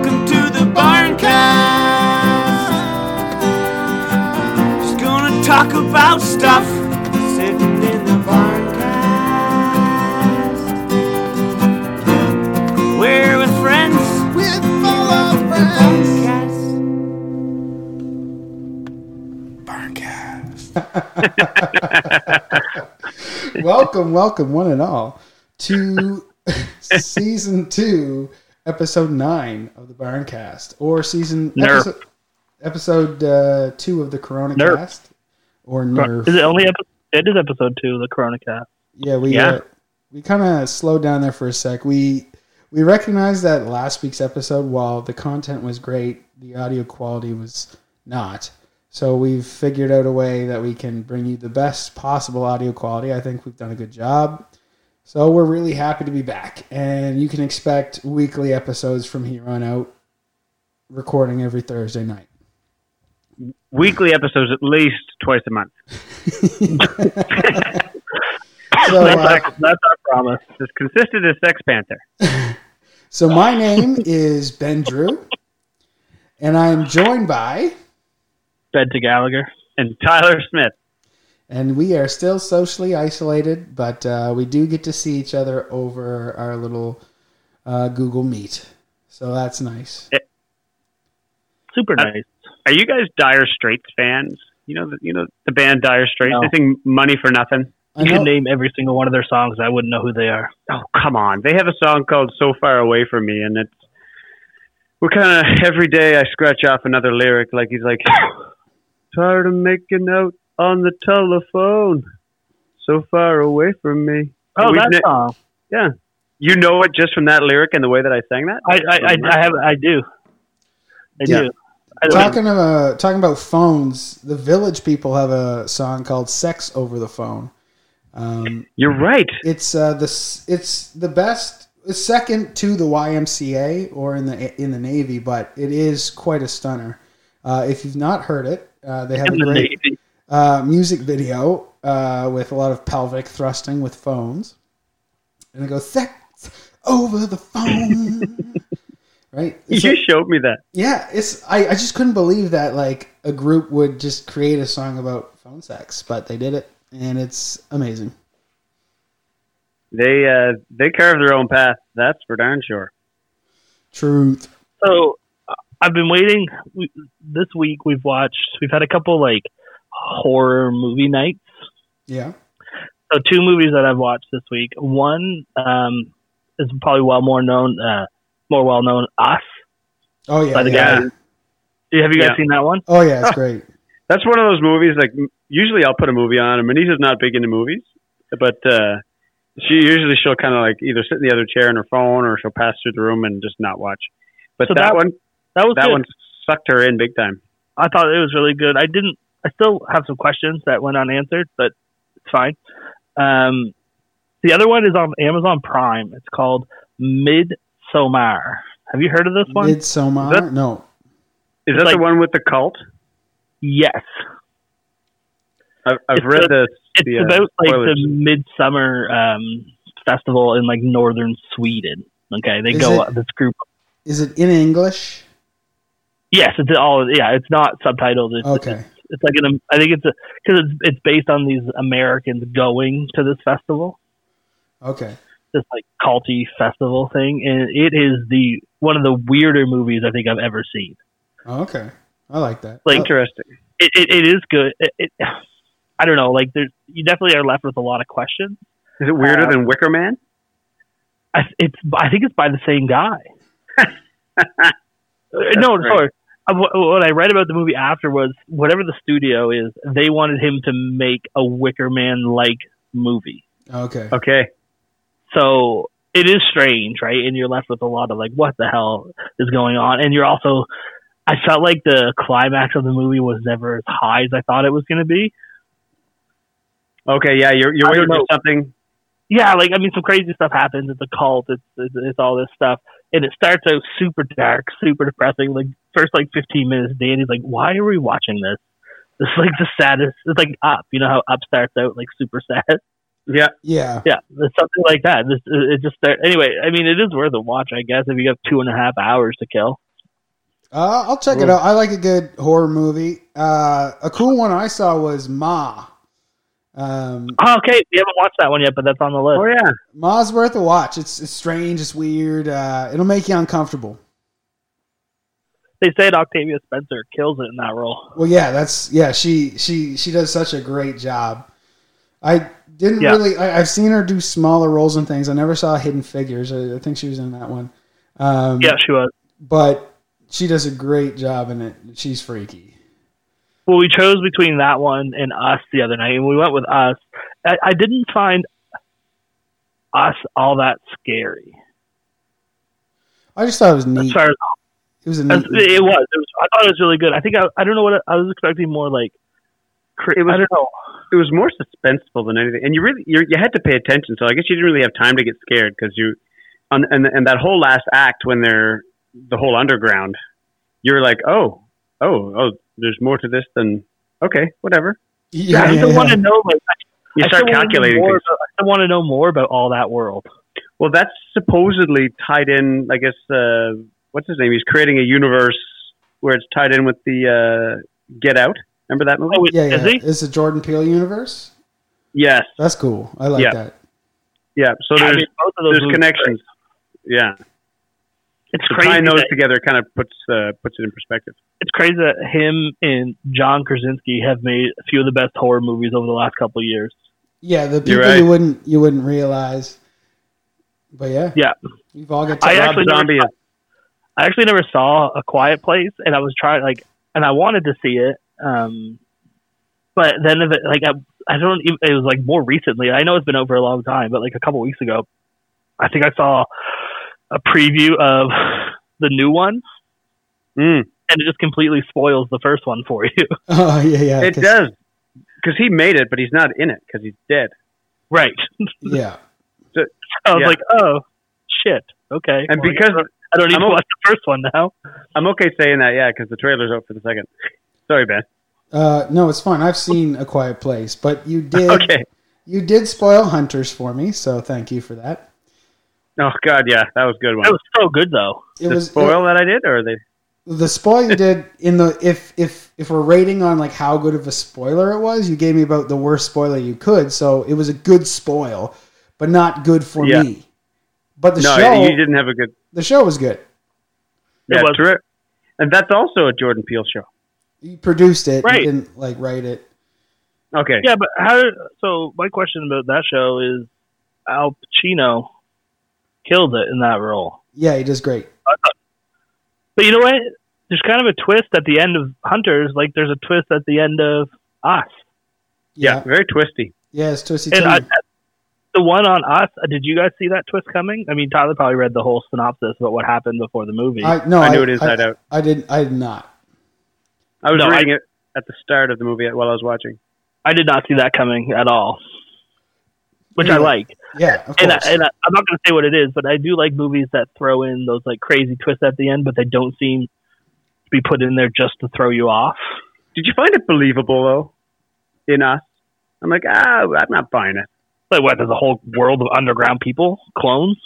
Welcome to the Barncast. Just gonna talk about stuff sitting in the Barncast. We're with friends. With all our friends. Barncast. welcome, welcome, one and all, to season two, episode nine of the Byron Barncast, or season episode, episode uh, two of the Corona Nerf. Cast, or Nerf. Is it only episode? It is episode two of the Corona Cast. Yeah, we Yeah. Uh, we kind of slowed down there for a sec. We we recognized that last week's episode, while the content was great, the audio quality was not. So we've figured out a way that we can bring you the best possible audio quality. I think we've done a good job. So we're really happy to be back, and you can expect weekly episodes from here on out, recording every Thursday night. weekly episodes at least twice a month. So, that's, uh, our, that's our promise. As consistent as Sex Panther. so my name is Ben Drew, and I am joined by. To Gallagher. And Tyler Smith. And we are still socially isolated, but uh, we do get to see each other over our little uh, Google Meet, so that's nice. Super Uh, nice. Are you guys Dire Straits fans? You know the you know the band Dire Straits. No. They sing "Money for Nothing." I You know, could name every single one of their songs. I wouldn't know who they are. Oh come on! They have a song called "So Far Away from Me," and it's we're kind of every day I scratch off another lyric. Like he's like, "Tired of making out on the telephone, so far away from me." Oh, We've that ne- song. yeah. You know it just from that lyric and the way that I sang that. I I, I, I have I do. I Yeah. do. I don't- talking about talking about phones. The Village People have a song called "Sex Over the Phone." Um, You're right. it's uh, the it's the best, second to the YMCA or in the in the Navy, but it is quite a stunner. Uh, if you've not heard it, uh, they have a in the great Navy. Uh, music video uh, with a lot of pelvic thrusting with phones, and it goes, sex over the phone, right? It's you like- showed me that. yeah, it's I, I just couldn't believe that like a group would just create a song about phone sex, but they did it, and it's amazing. They uh, they carve their own path. That's for darn sure. Truth. So uh, I've been waiting. We, this week we've watched. We've had a couple like horror movie nights. Yeah. So two movies that I've watched this week. One um, is probably well more known, uh, more well known, Us Oh yeah. by the yeah. guy. Have you guys Yeah. seen that one? Oh yeah, it's great. That's one of those movies. Like usually, I'll put a movie on, and Manisha's not big into movies, but uh, she usually she'll kind of like either sit in the other chair on her phone, or she'll pass through the room and just not watch. But So that, that- one, That was that good. one sucked her in big time. I thought it was really good. I didn't. I still have some questions that went unanswered, but it's fine. Um, the other one is on Amazon Prime. It's called Midsommar. Have you heard of this one? Midsommar. That- no. Is that like- the one with the cult? yes. I've, I've read a- the. It's the, uh, about like the midsummer um, festival in like northern Sweden. Okay, they Is go it- this group. Is it in English? Yes, it's all. Yeah, it's not subtitled. It's, Okay. it's like an. I think it's a because it's it's based on these Americans going to this festival. Okay. this like culty festival thing, and it is the one of the weirder movies I think I've ever seen. Oh, okay. I like that. Like- Oh, Interesting. It it, it is good. It, it, I don't know, like there's you definitely are left with a lot of questions. Is it weirder Uh, than Wicker Man? I, it's I think it's by the same guy. Uh, no, sorry. Uh, What, what I read about the movie after was whatever the studio is, they wanted him to make a Wicker Man like movie. okay. Okay. So it is strange, right? And you're left with a lot of like, what the hell is going on? And you're also, I felt like the climax of the movie was never as high as I thought it was going to be. Okay. Yeah. You're you're I waiting for something. Yeah, like I mean, some crazy stuff happens. It's a cult. It's it's, it's all this stuff, and it starts out super dark, super depressing. Like first like 15 minutes, Danny's like, "Why are we watching this?" It's like the saddest. It's like Up. You know how Up starts out like super sad. Yeah. Yeah. Yeah, it's something like that. This it just start, anyway. I mean, it is worth a watch, I guess, if you have two and a half hours to kill. Uh, I'll check it out. I like a good horror movie. Uh, a cool one I saw was Ma. Um, Oh, okay, we haven't watched that one yet, but that's on the list. Oh yeah, Ma's worth a watch. It's, it's strange. It's weird. Uh, it'll make you uncomfortable. They say Octavia Spencer kills it in that role. Well, yeah, that's yeah. She she she does such a great job. I didn't Yeah. really. I, I've seen her do smaller roles and things. I never saw Hidden Figures. I, I think she was in that one. Um, Yeah, she was. but she does a great job in it. She's freaky. Well, we chose between that one and Us the other night, and we went with Us. I, I didn't find Us all that scary. I just thought it was As neat. far as It was a as- neat. it was, it was. I thought it was really good. I think I, I don't know what I, I was expecting more like. It was- I don't know. it was more suspenseful than anything, and you really you you had to pay attention. So I guess you didn't really have time to get scared because you, on and and that whole last act when they're the whole underground, you're like, oh, oh, oh, there's more to this than okay, whatever. Yeah, I still yeah. want to know. Like, You I start still wanna calculating more things. about- I want to know more about all that world. Well, that's supposedly tied in. I guess uh, what's his name? He's creating a universe where it's tied in with the uh, Get Out. Remember that movie? Oh, Yeah, is yeah. he? It's the Jordan Peele universe. Yes. That's cool. I like Yeah. that. Yeah. So I there's mean, both of those there's movies are connections. Yeah. Great. It's So crazy. tying those that- together kind of puts uh, puts it in perspective. it's crazy that him and John Krasinski have made a few of the best horror movies over the last couple of years. Yeah, the people right. you wouldn't you wouldn't realize. But yeah, Yeah. you've all got. I To, Rob actually Zombie is I actually never saw A Quiet Place, and I was trying like, and I wanted to see it, um, but then if it, like I, I don't. even It was like more recently. I know it's been over a long time, but like a couple weeks ago, I think I saw a preview of the new one, Mm, and it just completely spoils the first one for you. oh yeah, yeah. it 'cause- does because he made it, but he's not in it because he's dead. right. Yeah, I was Yeah. like, oh shit. Okay. And Well, because I don't need I'm to o- watch the first one now. I'm okay saying that, yeah, because the trailer's out for the second. Sorry, Ben. uh, no, it's fine. I've seen A Quiet Place, but you did Okay. you did spoil Hunters for me, so thank you for that. Oh God, yeah, that was a good one. That was so good though. It the was spoil that I did, or they? the spoil you did in the if if if we're rating on like how good of a spoiler it was, you gave me about the worst spoiler you could. So it was a good spoil, but not good for Yeah. me. But the no, show you didn't have a good. the show was good. Yeah, it was. terrific. And that's also a Jordan Peele show. You produced it, Right. you didn't like write it. Okay. Yeah, but how? So my question about that show is, Al Pacino killed it in that role. Yeah, he does great. But you know what? There's kind of a twist at the end of Hunters, like there's a twist at the end of Us. Yeah, Yeah, very twisty. yeah, it's twisty. And I, the one on Us, uh, did you guys see that twist coming? I mean, Tyler probably read the whole synopsis about what happened before the movie. I no, I knew it inside I, out. I did. I did not. I was No, I- reading it at the start of the movie while I was watching. I did not see that coming at all, which I like. Yeah, of And, I, and I, I'm not going to say what it is, but I do like movies that throw in those like crazy twists at the end, but they don't seem to be put in there just to throw you off. Did you find it believable though? In us, I'm like, ah, I'm not buying it. Like what? There's a whole world of underground people, clones.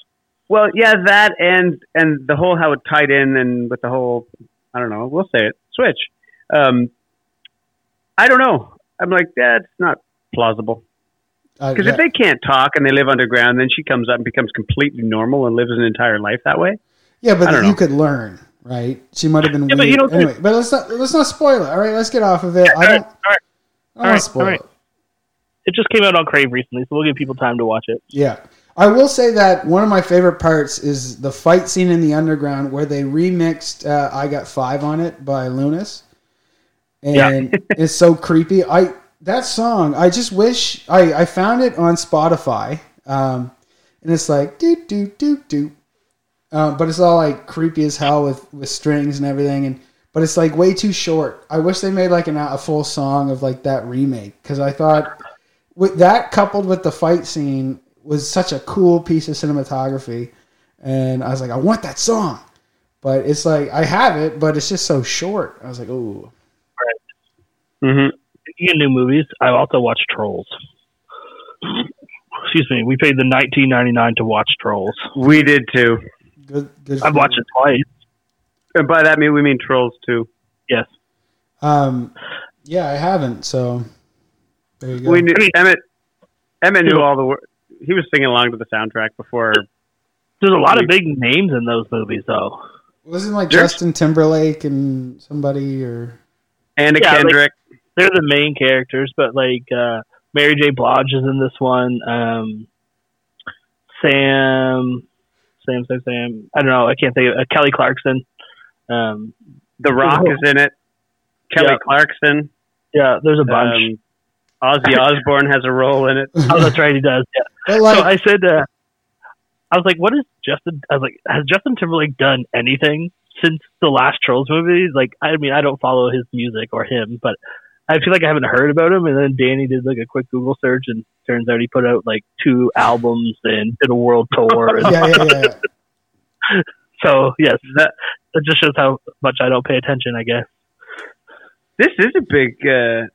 Well, yeah, that and and the whole how it tied in and with the whole, I don't know, we'll say it, switch. Um, I don't know. I'm like, that's not plausible. Uh, Because yeah. if they can't talk and they live underground, then she comes up and becomes completely normal and lives an entire life that way. yeah, but you know. could learn, right? She might have been Yeah, weird. but you don't anyway, but let's not let's not spoil it. All right, let's get off of it. I all right, don't. all right. I don't all right, spoil all right. it. It just came out on Crave recently, so we'll give people time to watch it. Yeah. I will say that one of my favorite parts is the fight scene in the underground where they remixed uh, "I Got Five on it by Luniz, and it's so creepy. I that song. I just wish I I found it on Spotify, um, and it's like do do do do, uh, but it's all like creepy as hell with with strings and everything, and but it's like way too short. I wish they made like an, a full song of like that remake because I thought with that coupled with the fight scene was such a cool piece of cinematography and i was like i want that song but it's like i have it but it's just so short i was like oh Right. Mm-hmm. Speaking of new movies, I also watched Trolls. Excuse me. We paid the 19.99 to watch Trolls. We did too. good good I've watched it twice. And by that, mean we mean Trolls too. Yes. Um, yeah, I haven't. So there you go. We knew Emmett. Emmett knew all the. wor- He was singing along to the soundtrack before. There's a lot of big names in those movies, though. Wasn't like There's- Justin Timberlake and somebody or Anna Yeah, like- Kendrick. They're the main characters, but like uh, Mary J. Blige is in this one. Um, Sam, Sam, Sam, Sam. I don't know. I can't think of uh, Kelly Clarkson. Um, the Rock is in it. Kelly Yeah. Clarkson. yeah, there's a bunch. Um, Ozzy Osbourne has a role in it. oh, that's right, he does. Yeah. like so I said, uh, I was like, "What is Justin?" I was like, "Has Justin Timberlake done anything since the last Trolls movie?" Like, I mean, I don't follow his music or him, but I feel like I haven't heard about him. And then Danny did like a quick Google search, and turns out he put out like two albums and did a world tour. and yeah, yeah, yeah. so yes, That that just shows how much I don't pay attention. I guess. this is a big. Uh,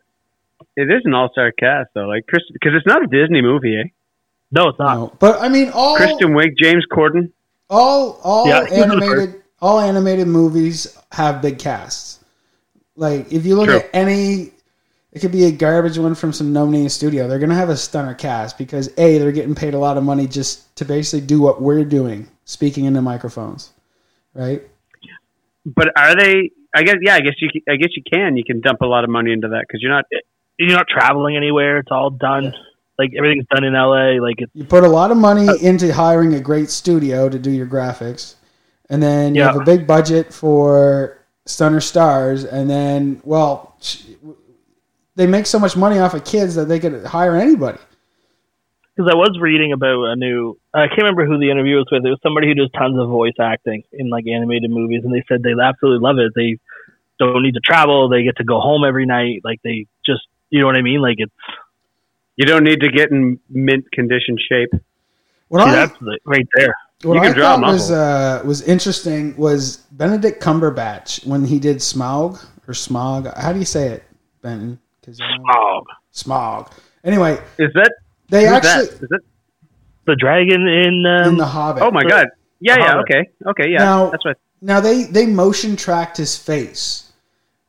it is an all-star cast though, like Chris, because it's not a Disney movie. Eh? No, it's not. No. But I mean, all Kristen Wiig, James Corden. all all Yeah, he was the animated all animated movies have big casts. Like if you look True. at any, it could be a garbage one from some no name studio. They're gonna have a stunner cast because a they're getting paid a lot of money just to basically do what we're doing, speaking into microphones, right? But are they? I guess yeah. I guess you. I guess you can. You can dump a lot of money into that because you're not. You're not traveling anywhere. It's all done. Like everything's done in LA. Like it's You put a lot of money oh. into hiring a great studio to do your graphics, and then you Yeah. have a big budget for stunner stars, and then well, they make so much money off of kids that they could hire anybody. because I was reading about a new. I can't remember who the interview was with. It was somebody who does tons of voice acting in like animated movies, and they said they absolutely love it. They don't need to travel. They get to go home every night. Like they just, you know what I mean? Like it's You don't need to get in mint condition shape. What see, I, that's the, right there. what you I draw thought was uh, was interesting was Benedict Cumberbatch when he did Smaug or Smog. How do you say it, Benton? 'Cause I Oh, Smog. Anyway, Is that? they actually that? Is that? the dragon in. Um, in the Hobbit. Oh my god! Yeah, yeah. Hobbit. Okay, okay. Yeah, Now- that's what. Now they they motion tracked his face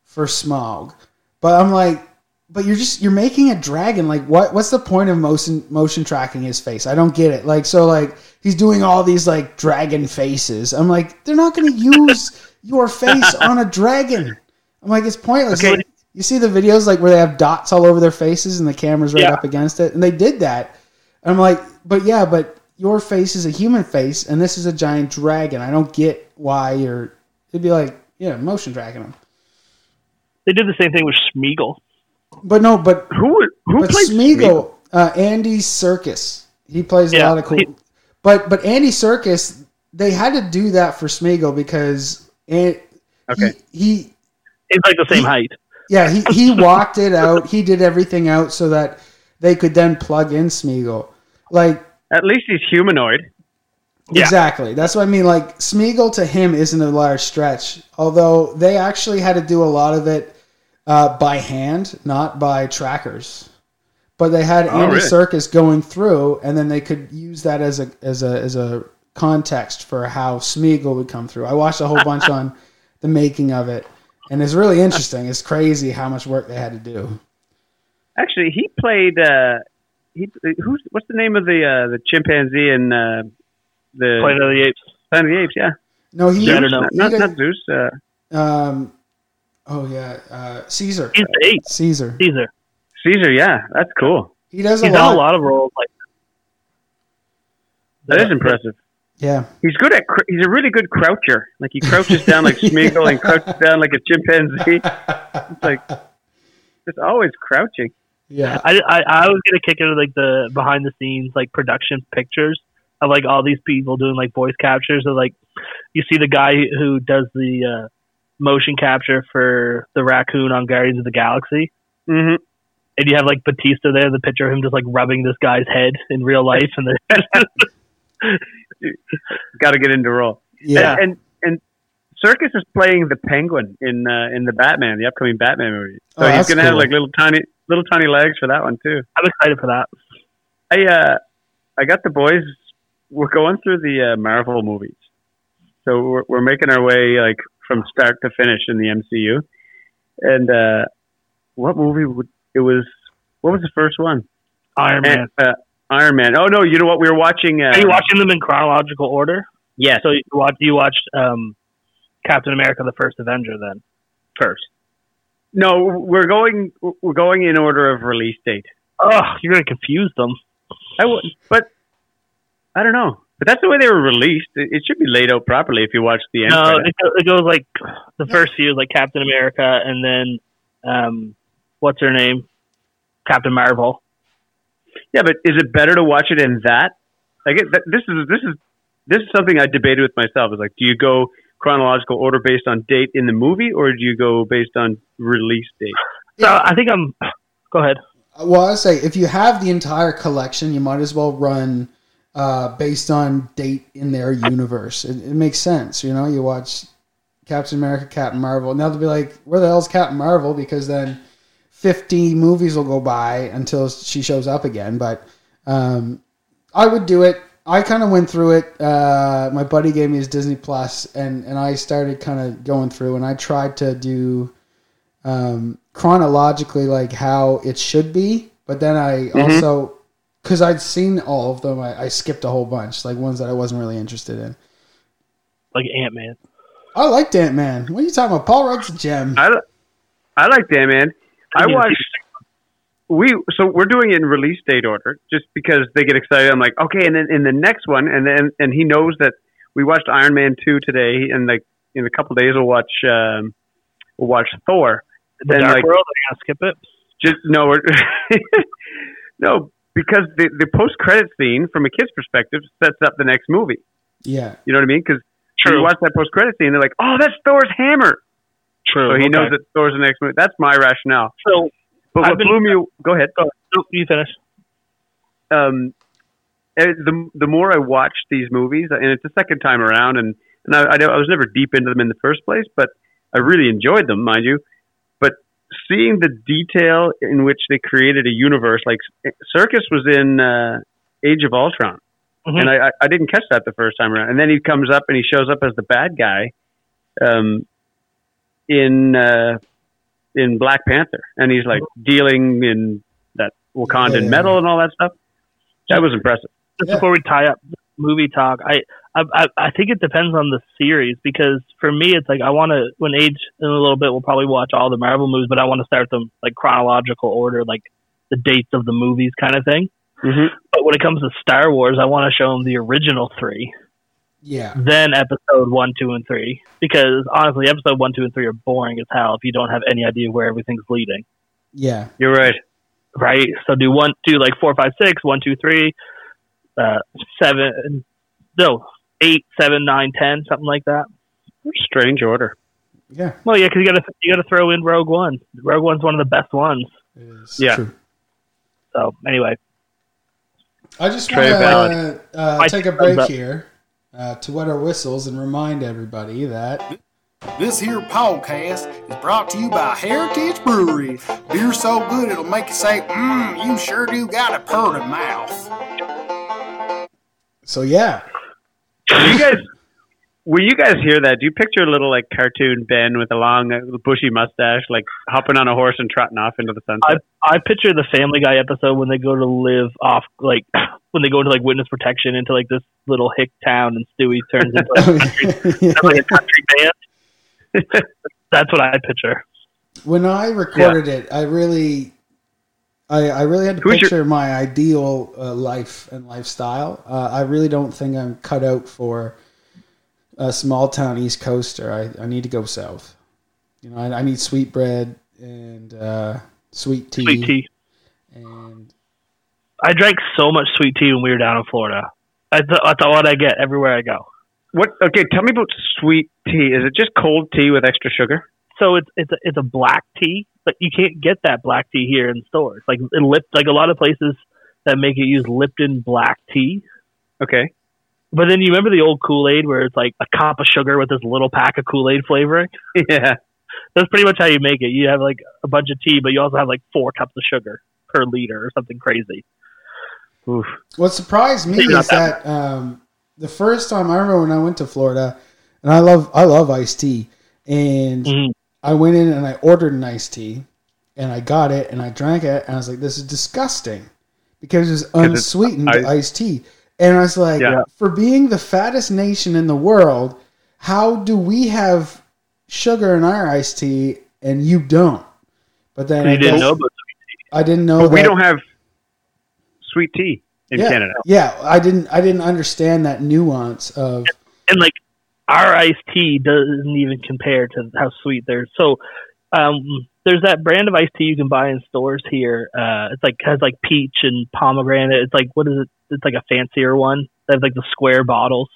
for smog, but I'm like, but you're just you're making a dragon. Like, what what's the point of motion motion tracking his face? I don't get it. Like, so like he's doing all these like dragon faces. I'm like, they're not going to use your face on a dragon. I'm like, it's pointless. Okay. Like, you see the videos like where they have dots all over their faces and the camera's right Yeah. up against it, and they did that. I'm like, but yeah, but your face is a human face, and this is a giant dragon. I don't get why you're. It'd be like, yeah, motion tracking them. they did the same thing with Smeagol. But no, but Who who but played Smeagol, uh, Andy Serkis, he plays a lot of cool. he- but but Andy Serkis, they had to do that for Smeagol because it, Okay. he, he It's like the same He- height. Yeah he he walked it out. He did everything out so that they could then plug in Smeagol. Like At least he's humanoid. Yeah. Exactly. That's what I mean. Like Smeagol to him isn't a large stretch, although they actually had to do a lot of it uh, by hand, not by trackers. But they had Oh, Andy really? Serkis going through, and then they could use that as a as a as a context for how Smeagol would come through. I watched a whole bunch on the making of it, and it's really interesting. It's crazy how much work they had to do. Actually, he played. Uh, he who's what's the name of the uh, the chimpanzee in uh, the Planet of the Apes. Planet of the Apes? Yeah, No, he, Yeah, I don't know. Not, he not, did- not Zeus. Uh, um, oh yeah, uh, Caesar. He's the ape. Caesar. Caesar. Caesar. Yeah, that's cool. He does a He's lot. done a lot of roles like That is impressive. Yeah. He's good at. cr- He's a really good croucher. Like he crouches down like Smeagol and crouches down like a chimpanzee. It's like just always crouching. Yeah. I, I, I was gonna kick into like the behind the scenes like production pictures of like all these people doing like voice captures of like you see the guy who does the uh, motion capture for the raccoon on Guardians of the Galaxy, hmm and you have like Bautista there, the picture of him just like rubbing this guy's head in real life, and then Got to get into role. Yeah. And, and and Serkis is playing the Penguin in uh, in the Batman, the upcoming Batman movie. So Oh, he's gonna have like little tiny little tiny legs for that one too. I'm excited for that. I uh I got the boys. We're going through the uh, Marvel movies, so we're we're making our way like from start to finish in the MCU. And uh, what movie would it was? What was the first one? Iron Man. And, uh, Iron Man. Oh no, you know what? We were watching. Uh, Are you watching them in chronological order? Yes. So you watched you watched um, Captain America: The First Avenger then first. No, we're going. We're going in order of release date. Oh, you're gonna confuse them. I would, but I don't know. But that's the way they were released. It, it should be laid out properly if you watch the end. No, it, it goes like the first few is like Captain America, and then um, what's her name? Captain Marvel. Yeah, but is it better to watch it in that? Like it, th- this is this is this is something I debated with myself. Is like, do you go chronological order based on date in the movie, or do you go based on release date? So I think I'm. Go ahead. Well, I say if you have the entire collection, you might as well run uh, based on date in their universe. It, it makes sense, you know. You watch Captain America, Captain Marvel, Now they'll be like, "Where the hell's Captain Marvel?" Because then fifty movies will go by until she shows up again. But um, I would do it. I kind of went through it. Uh, my buddy gave me his Disney Plus, and and I started kind of going through, and I tried to do um, chronologically like how it should be. But then I also, because I'd seen all of them, I, I skipped a whole bunch, like ones that I wasn't really interested in. Like Ant Man. I liked Ant Man. What are you talking about? Paul Rudd's a gem. I, I like that man. I watched. We so we're doing it in release date order just because they get excited. I'm like, okay, and then in the next one, and then and he knows that we watched Iron Man two today, and like in a couple days we'll watch um, we'll watch Thor. The And, Dark like- World. I gotta skip it. Just no, we're, no, because the the post credit scene from a kid's perspective sets up the next movie. Yeah. You know what I mean? Because when you watch that post credit scene, they're like, oh, that's Thor's hammer. True. So he okay. knows that Thor's the next movie. That's my rationale. So But I've what been- blew me, go ahead. no, you finish. um, eh, the the more I watch these movies, and it's the second time around, and and I, I, I was never deep into them in the first place, but I really enjoyed them, mind you. But seeing the detail in which they created a universe, like Serkis was in uh, Age of Ultron, Mhm. and I, I I didn't catch that the first time around, and then he comes up and he shows up as the bad guy, um, in uh, in Black Panther, and he's like dealing in that Wakandan Yeah. metal and all that stuff. That was impressive. just Yeah. before we tie up movie talk, I, I I I think it depends on the series because for me it's like I want to when age in a little bit we'll probably watch all the Marvel movies, but I want to start them like chronological order, like the dates of the movies kind of thing. Mm-hmm. But when it comes to Star Wars, I want to show them the original three, Yeah. then episode one, two, and three. Because honestly, episode one, two, and three are boring as hell if you don't have any idea where everything's leading. Yeah. You're right. right? So do one, do like four, five, six, one, two, three, uh, seven, no, eight, seven, nine, ten, something like that. Strange order. Yeah. Well, yeah, because you got to you got to throw in Rogue One. Rogue One's one of the best ones. It is Yeah. true. So anyway, I just want to uh, I take a break here uh, to wet our whistles and remind everybody that This here podcast is brought to you by Heritage Brewery. Beer so good it'll make you say, mmm, you sure do got a purty mouth. So yeah, you guys, when you guys hear that, do you picture a little like cartoon Ben with a long, uh, bushy mustache, like hopping on a horse and trotting off into the sunset? I picture the Family Guy episode when they go to live off, like when they go into like witness protection into like this little hick town, and Stewie turns into like, a country, like a country band. That's what I picture. when I recorded it, I really, I, I really had to Who's your- picture my ideal uh, life and lifestyle. Uh, I really don't think I'm cut out for a small town East Coaster. I, I need to go south. You know, I, I need sweet bread and uh, sweet tea. Sweet tea. And I drank so much sweet tea when we were down in Florida. I That's, that's what I get everywhere I go. what? Okay, tell me about sweet tea. Is it just cold tea with extra sugar? So it's it's a, it's a black tea, but you can't get that black tea here in stores. Like it lip, like a lot of places that make it use Lipton black tea. Okay. But then you remember the old Kool Aid where it's like a cup of sugar with this little pack of Kool Aid flavoring. Yeah. That's pretty much how you make it. You have like a bunch of tea, but you also have like four cups of sugar per liter or something crazy. Oof. What surprised me is that um, the first time I remember when I went to Florida, and I love I love iced tea, and Mhm. I went in and I ordered an iced tea, and I got it and I drank it, and I was like, "This is disgusting," because it was it's unsweetened ice. iced tea, and I was like, Yeah. "For being the fattest nation in the world, how do we have sugar in our iced tea and you don't?" But then I didn't know about I didn't know But we don't have sweet tea in yeah, Canada. Yeah, I didn't. I didn't understand that nuance of. and like our iced tea doesn't even compare to how sweet theirs. So um, there's that brand of iced tea you can buy in stores here. Uh, it's like has like peach and pomegranate. It's like what is it? It's like a fancier one. They have like the square bottles.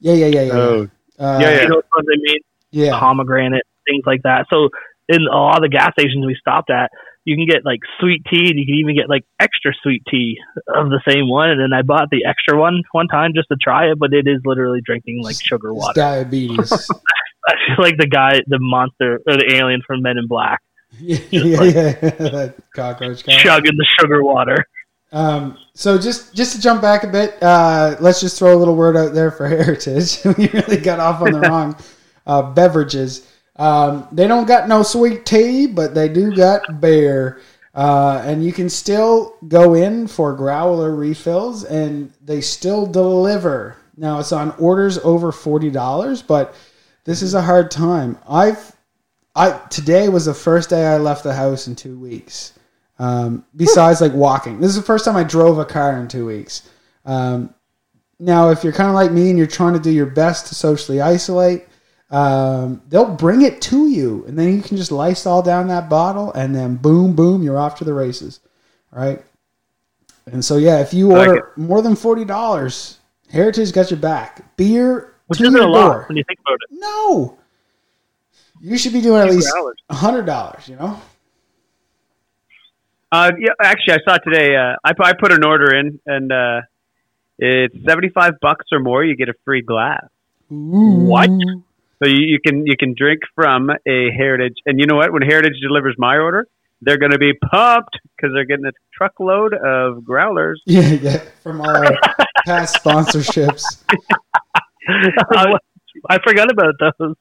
Yeah, yeah, yeah, yeah. Oh. Uh, Yeah, yeah. You know what they mean? yeah. Pomegranate, things like that. So in a lot of the gas stations we stopped at, you can get like sweet tea, and you can even get like extra sweet tea of the same one. And then I bought the extra one one time just to try it, but it is literally drinking like sugar It's water. diabetes. I feel like the guy, the monster or the alien from Men in Black, yeah, yeah, yeah. that cockroach guy. chugging the sugar water. Um, so just just to jump back a bit, uh, let's just throw a little word out there for Heritage. we really got off on the wrong uh, beverages. Um, they don't got no sweet tea, but they do got beer. Uh, and you can still go in for growler refills, and they still deliver. Now it's on orders over forty dollars, but this is a hard time. I've I today was the first day I left the house in two weeks. Um, besides like walking, this is the first time I drove a car in two weeks. Um, now, if you're kind of like me and you're trying to do your best to socially isolate, um, they'll bring it to you, and then you can just Lysol down that bottle, and then boom, boom, you're off to the races. Right. And so, yeah, if you I like order more than forty dollars, Heritage got your back. Beer Which isn't a lot door. when you think about it. No, you should be doing at least hundred dollars. You know. Uh, yeah, actually, I saw today. Uh, I, I put an order in, and uh, it's seventy-five bucks or more. You get a free glass, What? so you, you can you can drink from a Heritage. And you know what? When Heritage delivers my order, they're going to be pumped because they're getting a truckload of growlers. Yeah, yeah. From our past sponsorships. I, I forgot about those.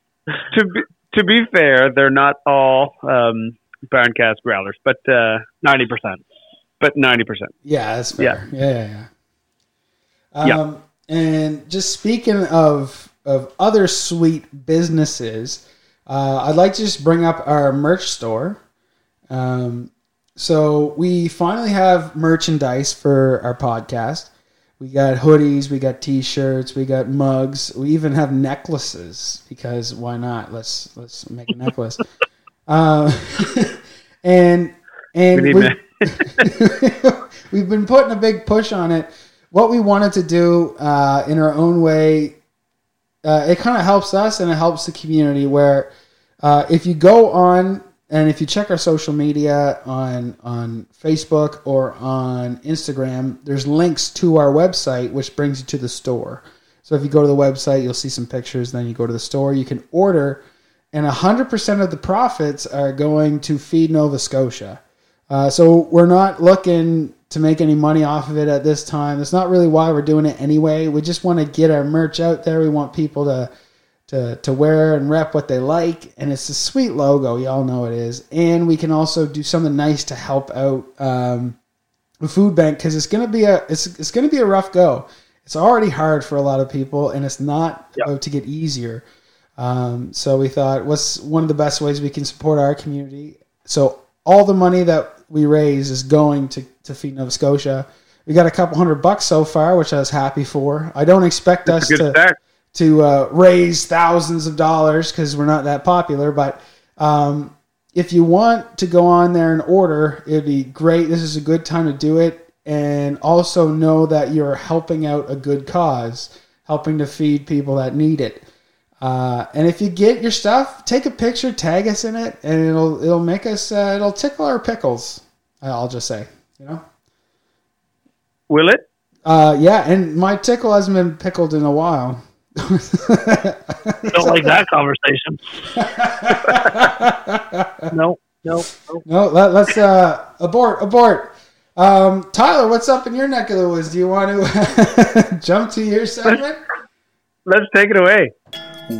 to be to be fair, they're not all um, Barncast growlers, but uh, Ninety percent. but ninety percent. Yeah, that's fair. Yeah, yeah, yeah. Um, Yeah. And just speaking of of other sweet businesses, uh, I'd like to just bring up our merch store. Um, so we finally have merchandise for our podcast. We got hoodies, we got t-shirts, we got mugs, we even have necklaces because why not? Let's let's make a necklace. uh, and and we we, we've been putting a big push on it. What we wanted to do uh, in our own way, uh, it kind of helps us and it helps the community. Where uh, if you go on and if you check our social media on on Facebook or on Instagram, there's links to our website, which brings you to the store. So if you go to the website, you'll see some pictures. Then you go to the store, you can order, and 100% of the profits are going to Feed Nova Scotia. Uh, so we're not looking to make any money off of it at this time. That's not really why we're doing it anyway. We just want to get our merch out there. We want people to to to wear and rep what they like, and it's a sweet logo. Y'all know it is. And we can also do something nice to help out um, the food bank because it's gonna be a it's it's gonna be a rough go. It's already hard for a lot of people, and it's not Yep. about to get easier. Um, so we thought, what's one of the best ways we can support our community? So all the money that we raise is going to, to Feed Nova Scotia. We got a couple hundred bucks so far, which I was happy for. I don't expect us to start. To uh, raise thousands of dollars because we're not that popular. But um, if you want to go on there and order, it'd be great. This is a good time to do it, and also know that you're helping out a good cause, helping to feed people that need it. Uh, and if you get your stuff, take a picture, tag us in it, and it'll it'll make us uh, it'll tickle our pickles. I'll just say, you know. Will it? Uh, yeah, and my tickle hasn't been pickled in a while. Don't like that conversation. No, no, no. No, let, let's uh, abort, abort. Um, Tyler, what's up in your neck of the woods? Do you want to jump to your segment? Let's take it away.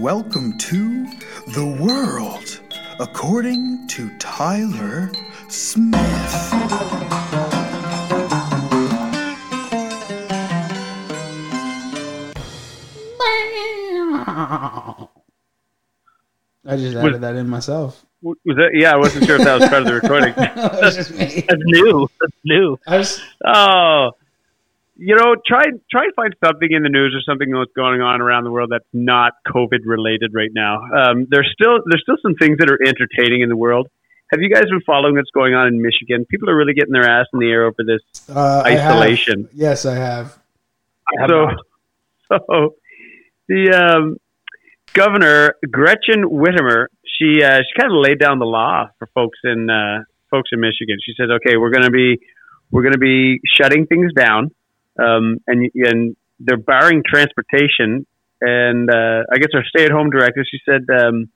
Welcome to The world, according to Tyler Smith. I just added that in myself. Was that? Yeah, I wasn't sure if that was part of the recording. that was just me. That's new. That's new. Was, Oh, you know, try try and find something in the news or something that's going on around the world that's not COVID related right now. Um, there's still there's still some things that are entertaining in the world. Have you guys been following what's going on in Michigan? People are really getting their ass in the air over this uh, I isolation. yes, I have. I have so, so the um, governor Gretchen Whitmer, she uh, she kind of laid down the law for folks in uh, folks in Michigan. She said, "Okay, we're going to be we're going to be shutting things down, um, and and they're barring transportation. And uh, I guess our stay-at-home director, she said, um,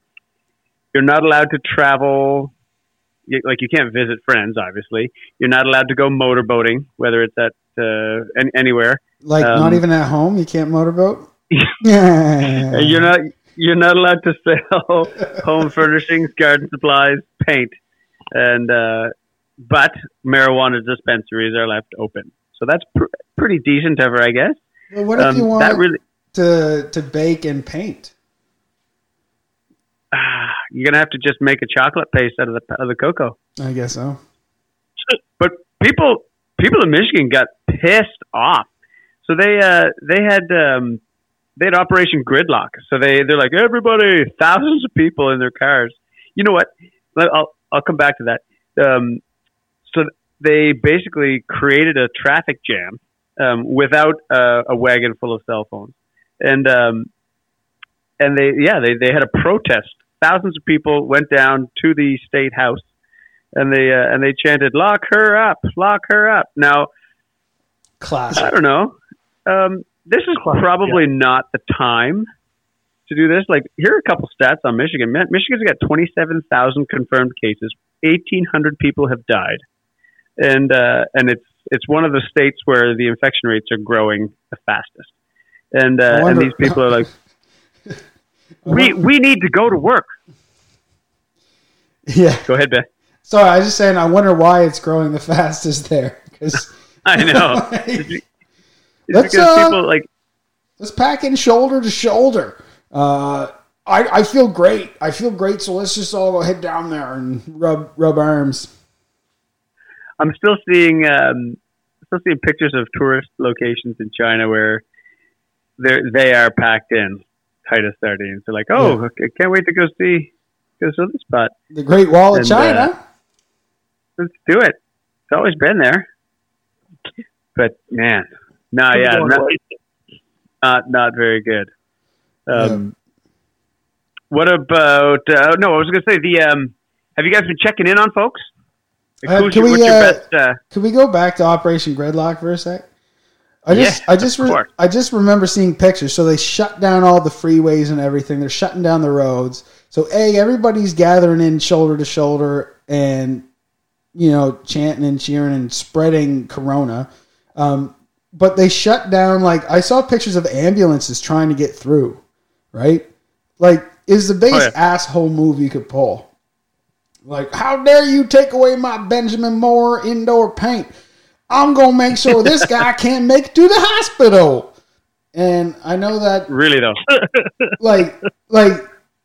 you're not allowed to travel." you- Like you can't visit friends, obviously. You're not allowed to go motorboating, whether it's at uh, an- anywhere. Like, Um, not even at home? You can't motorboat? yeah. You're not you're not allowed to sell home furnishings, garden supplies, paint, and uh, but marijuana dispensaries are left open. So that's pr- pretty decent of her, I guess. Well, what if Um, you want that really to, to bake and paint? ah, you're gonna have to just make a chocolate paste out of the out of the cocoa. I guess so. But people people in Michigan got pissed off. So they uh, they had um, they had Operation Gridlock. So they they're like everybody, thousands of people in their cars. You know what? I'll I'll come back to that. Um, so they basically created a traffic jam um, without uh, a wagon full of cell phones, and um, and they yeah they they had a protest. Thousands of people went down to the state house and they uh, and they chanted "Lock her up, lock her up." Now class. I don't know. Um, this is probably not the time to do this. Like here are a couple stats on Michigan. Michigan's got twenty-seven thousand confirmed cases. Eighteen hundred people have died, and uh, and it's it's one of the states where the infection rates are growing the fastest. And uh, and these people are like, we we need to go to work. Yeah. Go ahead, Ben. Sorry, I was just saying, I wonder why it's growing the fastest there. Because I know. It's Let's, because uh, people like let's pack in shoulder to shoulder. Uh, I, I feel great. I feel great. So let's just all go head down there and rub rub arms. I'm still seeing um, still seeing pictures of tourist locations in China where they they are packed in tight as sardines. They're like, oh, I can't wait to go see go to this spot. The Great Wall of And, China. Let's do it. It's always been there, but man, no, yeah, not not, not very good. Um, What about? Uh, no, I was going to say the. Um, have you guys been checking in on folks? Like, Uh, can your, we, what's uh, best? Uh, Could we go back to Operation Gridlock for a sec? I just, Yeah, I just, re- I just remember seeing pictures. So they shut down all the freeways and everything. They're shutting down the roads. So a, everybody's gathering in shoulder to shoulder and you know chanting and cheering and spreading Corona. Um, but they shut down. Like I saw pictures of ambulances trying to get through. Right, like is the biggest Oh, yeah. asshole move you could pull. Like, how dare you take away my Benjamin Moore indoor paint? I'm gonna make sure this guy can't make it to the hospital. And I know that, really though, like, like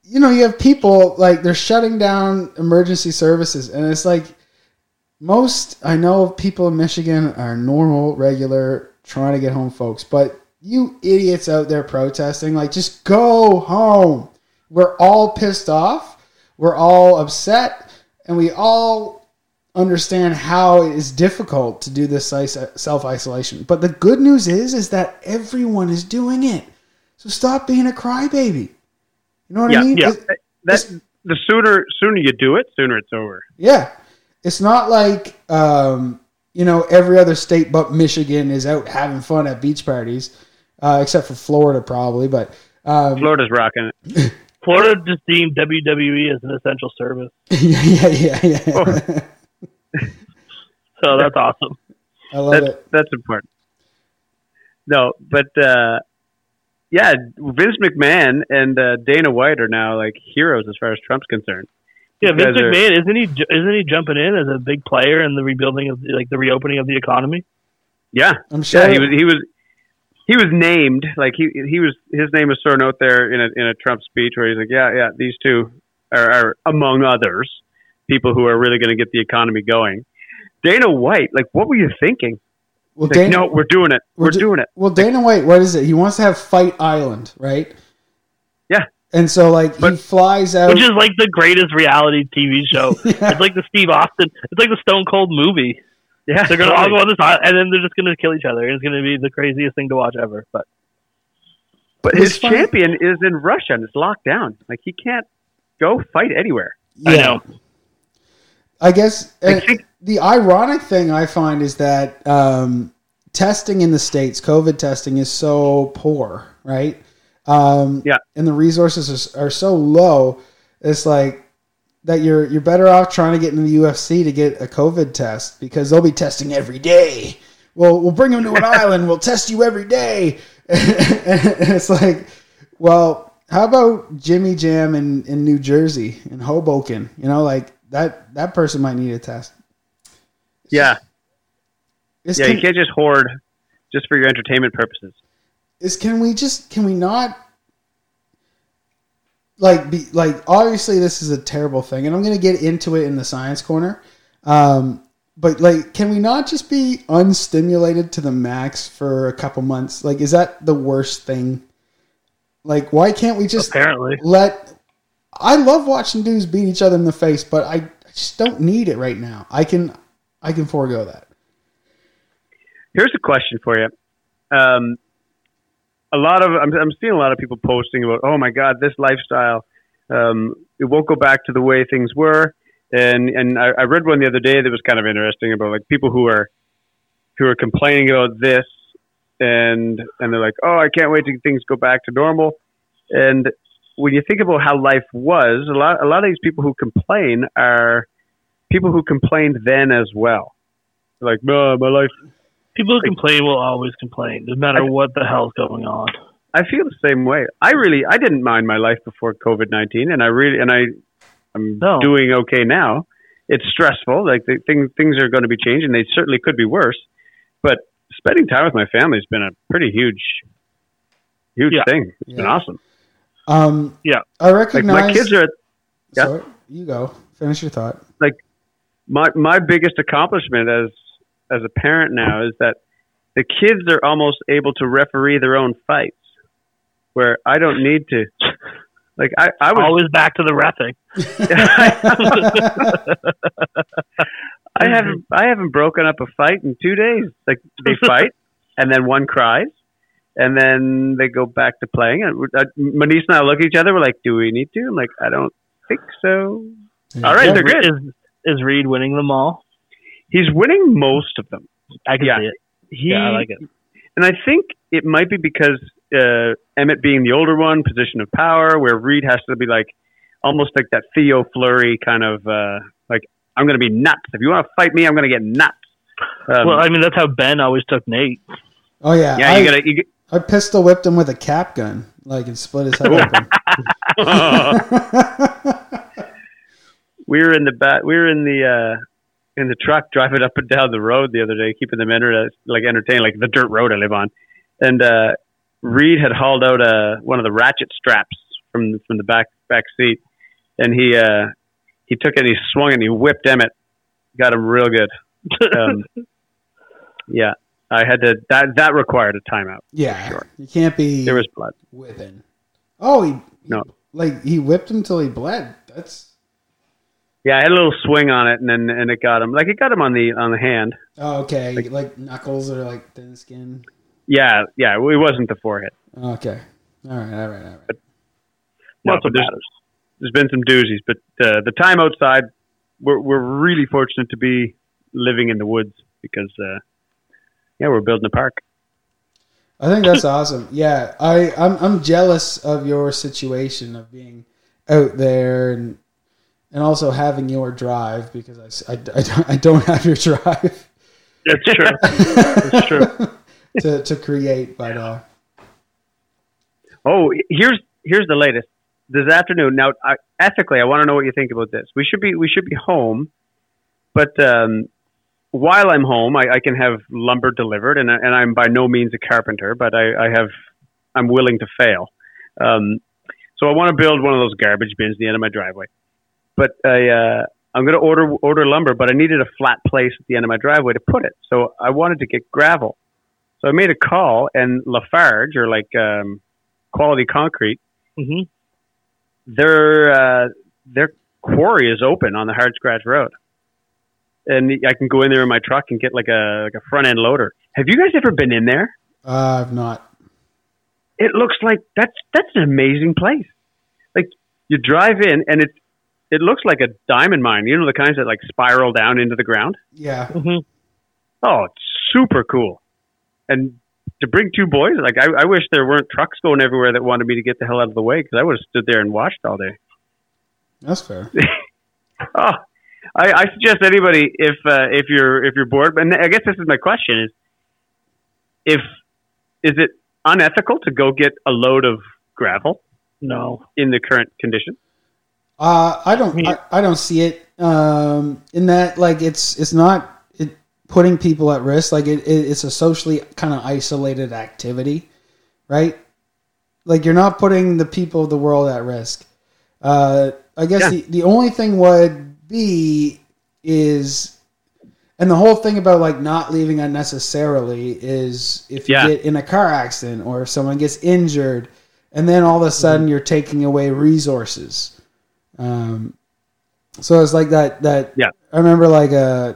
you know, you have people like they're shutting down emergency services, and it's like most I know people in Michigan are normal, regular, trying to get home, folks. But you idiots out there protesting, like, just go home. We're all pissed off. We're all upset, and we all understand how it is difficult to do this self isolation. But the good news is, is that everyone is doing it. So stop being a crybaby. You know what Yeah, I mean? yeah. It- that the sooner sooner you do it, sooner it's over. yeah. It's not like, um, you know, every other state but Michigan is out having fun at beach parties, uh, except for Florida, probably. But um, Florida's rocking it. Florida just deemed WWE as an essential service, yeah, yeah, yeah, yeah. so that's awesome. I love That's it. that's important. No, but uh, yeah, Vince McMahon and uh, Dana White are now like heroes as far as Trump's concerned. Yeah, Vince guys are- McMahon isn't he? Isn't he jumping in as a big player in the rebuilding of like the reopening of the economy? Yeah, I'm sure. yeah, he was he was he was named like he he was his name was thrown out there in a in a Trump speech where he's like, yeah, yeah, these two are, are among others people who are really going to get the economy going. Dana White, like, what were you thinking? well, Like, Dana, no, we're doing it. We're We're, ju- doing it. well, Dana White, what is it? He wants to have Fight Island, right? Yeah. And so, like, he But- flies out. Which is like the greatest reality TV show. Yeah. It's like the Steve Austin. It's like the Stone Cold movie. Yeah, They're gonna all go on this island, and then they're just gonna kill each other. It's gonna be the craziest thing to watch ever. But But his funny- champion is in Russia and it's locked down. Like he can't go fight anywhere. I know. I guess I and think- the ironic thing I find is that um, testing in the states, COVID testing, is so poor, right? Um, Yeah. and the resources are, are so low. It's like that you're you're better off trying to get into the UFC to get a COVID test because they'll be testing every day. Well, we'll bring them to an island. We'll test you every day. and it's like, well, how about Jimmy Jam in, in New Jersey in Hoboken? You know, like that that person might need a test. Yeah, Is yeah. can, you can't just hoard just for your entertainment purposes. Is can we just can we not like be like obviously this is a terrible thing and i'm going to get into it in the science corner um but like can we not just be unstimulated to the max for a couple months? Like is that the worst thing? Like why can't we just Apparently, let i love watching dudes beat each other in the face but i, I just don't need it right now. I can i can forego that. Here's a question for you. Um, a lot of I'm, I'm seeing a lot of people posting about, oh my God, this lifestyle, um, it won't go back to the way things were. And and I, I read one the other day that was kind of interesting about like people who are who are complaining about this, and and they're like, oh, I can't wait till things go back to normal. And when you think about how life was, a lot a lot of these people who complain are people who complained then as well. Like, no, my life people who complain will always complain, no matter what the hell's going on. I feel the same way. I really I didn't mind my life before COVID nineteen, and I really and I I'm No. doing okay now. It's stressful. Like the things things are going to be changing. They certainly could be worse, but spending time with my family has been a pretty huge, huge Yeah. thing. It's been awesome. um Yeah. i Like recognize my kids are. At, yeah. Sorry, you go finish your thought Like My my biggest accomplishment as as a parent now is that the kids are almost able to referee their own fights, where I don't need to. Like I, I was Always back to the refing. I haven't I haven't broken up a fight in two days. Like they fight, and then one cries, and then they go back to playing. And uh, Manish and I look at each other. We're like, "Do we need to?" I'm like, "I don't think so." All right, Is, they're good. is, is Reed winning them all? He's winning most of them. I can Yeah. see it. He, Yeah, I like it. and I think it might be because uh, Emmett being the older one, position of power, where Reed has to be like almost like that Theo Fleury kind of uh, like I'm going to be nuts. If you want to fight me, I'm going to get nuts. Um, well, I mean, that's how Ben always took Nate. oh yeah yeah, I, you got to. You, I pistol whipped him with a cap gun, like and split his head open. we were in the bat. We were in the uh, in the truck driving up and down the road the other day, keeping them enter- like entertained, like the dirt road I live on. And uh, Reed had hauled out uh, one of the ratchet straps from from the back back seat, and he uh, he took it, and he swung it, and he whipped Emmett, got him real good. Um, yeah, I had to. That that required a timeout. yeah, Sure. you can't be There was blood. whipping. Oh, he No. like he whipped him till he bled. That's Yeah, I had a little swing on it, and then and it got him. Like it got him on the on the hand. oh, okay. Like- Like, knuckles or like thin skin. Yeah, yeah. It wasn't the forehead. Okay, all right, all right, all right. No, That's but what there's, there's been some doozies, but uh, the time outside, we're we're really fortunate to be living in the woods because uh, yeah, we're building a park. I think that's awesome. Yeah, I I'm I'm jealous of your situation of being out there and and also having your drive because I I, I don't, I don't have your drive That's true. That's true. to to create, but uh, Oh, here's here's the latest. This afternoon. Now, I, ethically, I want to know what you think about this. We should be we should be home, but um, while I'm home, I, I can have lumber delivered, and I- and I'm by no means a carpenter, but I, I have I'm willing to fail. Um, so I want to build one of those garbage bins at the end of my driveway. But I uh, I'm going to order order lumber, but I needed a flat place at the end of my driveway to put it. So I wanted to get gravel. So I made a call, and Lafarge or like um, Quality Concrete, hmm their uh, their quarry is open on the Hard Scratch Road, and I can go in there in my truck and get like a like a front end loader. Have you guys ever been in there? Uh, I've not. It looks like that's that's an amazing place. Like you drive in, and it's it looks like a diamond mine. You know the kinds that like spiral down into the ground. Yeah. hmm Oh, it's super cool. And to bring two boys, like I, I wish there weren't trucks going everywhere that wanted me to get the hell out of the way because I would have stood there and watched all day. That's fair. Oh, I, I suggest anybody if uh, if you're if you're bored, and I guess this is my question is if is it unethical to go get a load of gravel No. in the current condition? Uh, I don't. I, I don't see it. Um, in that, like, it's it's not it putting people at risk. Like, it, it it's a socially kind of isolated activity, right? Like, you're not putting the people of the world at risk. Uh, I guess Yeah. the, the only thing would be is, and the whole thing about like not leaving unnecessarily is if you Yeah. get in a car accident or if someone gets injured, and then all of a sudden you're taking away resources. Um, so it's like that. That Yeah. I remember like uh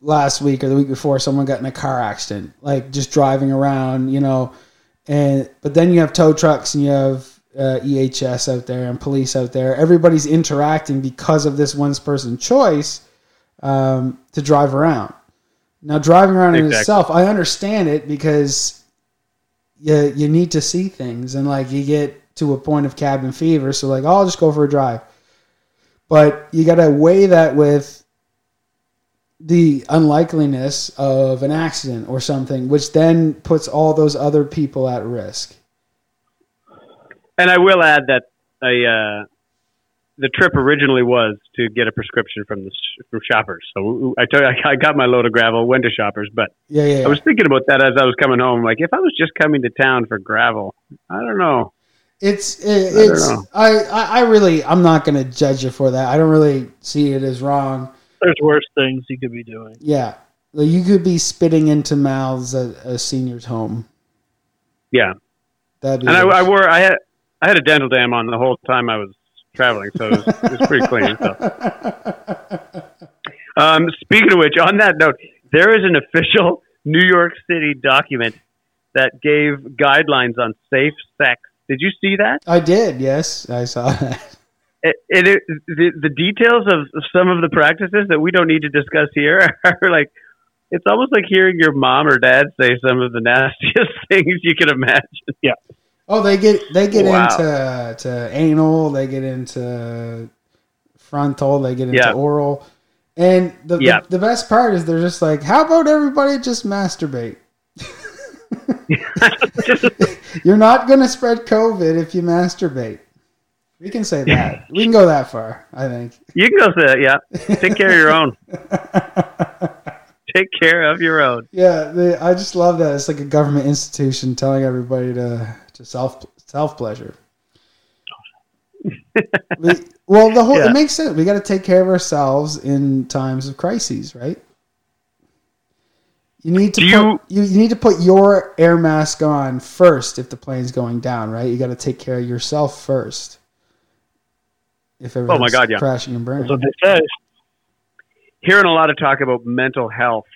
last week or the week before, someone got in a car accident, like just driving around, you know, and but then you have tow trucks and you have uh, EHS out there and police out there. Everybody's interacting because of this one person's choice um, to drive around. Now, driving around in itself, I understand it because you you need to see things and like you get to a point of cabin fever. So like, oh, I'll just go for a drive. But you got to weigh that with the unlikeliness of an accident or something, which then puts all those other people at risk. And I will add that I, uh, the trip originally was to get a prescription from the from Shoppers. So I told I I got my load of gravel, went to Shoppers, but Yeah, yeah. I was thinking about that as I was coming home. Like if I was just coming to town for gravel, I don't know. It's it, it's. I, I I really I'm not gonna judge you for that. I don't really see it as wrong. There's worse things you could be doing. Yeah, you could be spitting into mouths at a senior's home. Yeah, That'd and I. I wore I had I had a dental dam on the whole time I was traveling, so it was, it was pretty clean. So. Um, speaking of which, on that note, there is an official New York City document that gave guidelines on safe sex. Did you see that? I did. Yes, I saw that. It, it, it, the, the details of some of the practices that we don't need to discuss here are like it's almost like hearing your mom or dad say some of the nastiest things you can imagine. Yeah. Oh, they get they get Wow. into to anal. They get into frontal. They get into Yeah. oral. And the, Yeah. the the best part is they're just like, how about everybody just masturbate? You're not going to spread COVID if you masturbate. We can say that. we can go that far. I think. You can go say that, yeah. Take care of your own. Take care of your own. Yeah, they, I just love that. It's like a government institution telling everybody to to self self pleasure. We- well, the whole Yeah. it makes sense. We got to take care of ourselves in times of crises, right? You need to put, you- you, you need to put your air mask on first if the plane's going down, right? You got to take care of yourself first. If everything's Oh my God, yeah. crashing and burning. That's what they say. hearing a lot of talk about mental health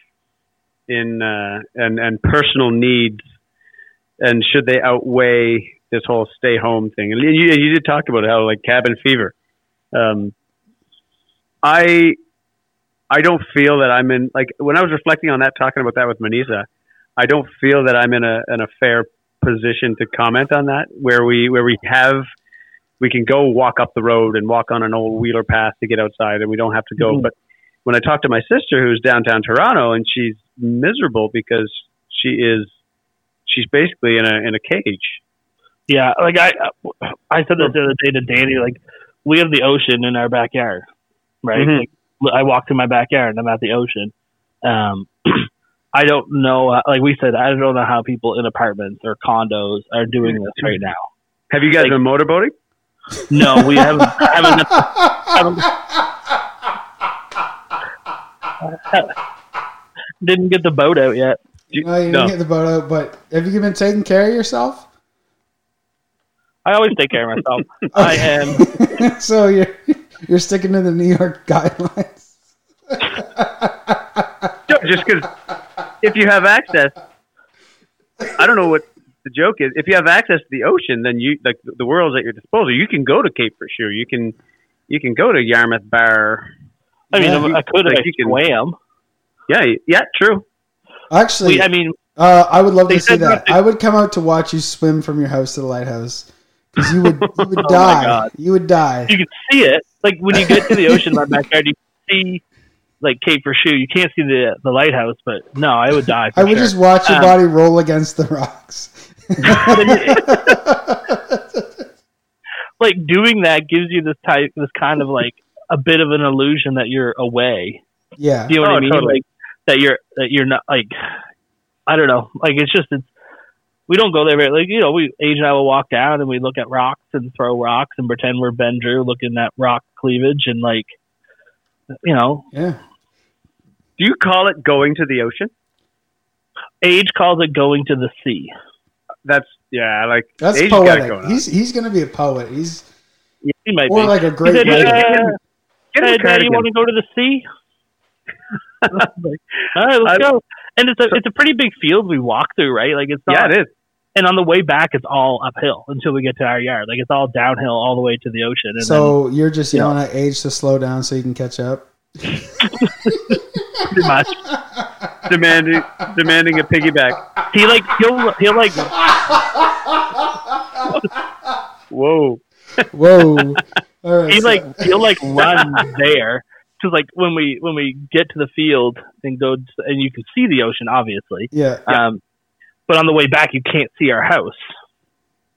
in uh, and and personal needs, and should they outweigh this whole stay home thing? And you, you did talk about how like cabin fever. Um, I I don't feel that I'm in like when I was reflecting on that, talking about that with Manisa. I don't feel that I'm in a in a fair position to comment on that. Where we where we have we can go walk up the road and walk on an old wheeler path to get outside, and we don't have to go. Mhm. But when I talk to my sister who's downtown Toronto and she's miserable because she is she's basically in a in a cage. Yeah, like I, I said this the other day to Danny. Like, we have the ocean in our backyard, right? Mhm. Like, I walk through my backyard and I'm at the ocean. Um, I don't know. uh, Like we said, I don't know how people in apartments or condos are doing this right now. Have you guys Like- been motorboating? No, we haven't. haven't, haven't didn't get the boat out yet. No, you didn't No. get the boat out, but have you been taking care of yourself? I always take care of myself. I am. so you're you're sticking to the New York guidelines. No, just because if you have access, I don't know what the joke is. If you have access to the ocean, then you like the world's at your disposal. You can go to Cape for sure. You can you can go to Yarmouth Bar. I mean, Yeah. I could Like, I you can- swam. Yeah, yeah, true. Actually, We, I mean, uh, I would love to see that. we- I would come out to watch you swim from your house to the lighthouse because you would you would Oh die. You would die. you can see it. Like when you get to the ocean in my backyard, you see like Cape Forchu. You can't see the the lighthouse, but no, I would die. For I would sure. just watch your Um, body roll against the rocks. like doing that gives you this type, this kind of like a bit of an illusion that you're away. yeah. Do you know what Oh, I mean? totally. Like that you're that you're not like I don't know. Like it's just it's we don't go there very like you know we Age and I will walk down and we look at rocks and throw rocks and pretend we're Ben Drew looking at rock cleavage and like you know Yeah. Do you call it going to the ocean? Age calls it going to the sea. That's yeah, like That's Asia's got it poetic. going. He's he's gonna be a poet. He's yeah, He might or be. like a great said, writer. uh, Get hey, a Dad, you want to go to the sea? Like, All right, let's I- go. And it's a it's a pretty big field we walk through, right? Like it's not, Yeah, it is. And on the way back it's all uphill until we get to our yard. Like it's all downhill all the way to the ocean. And So you're just Yeah. yelling at age to slow down so you can catch up. pretty much demanding demanding a piggyback. he like he'll he'll like Whoa. Whoa! All right. he so- like he'll like run there because like when we when we get to the field and go and you can see the ocean obviously. yeah. Um, but on the way back you can't see our house.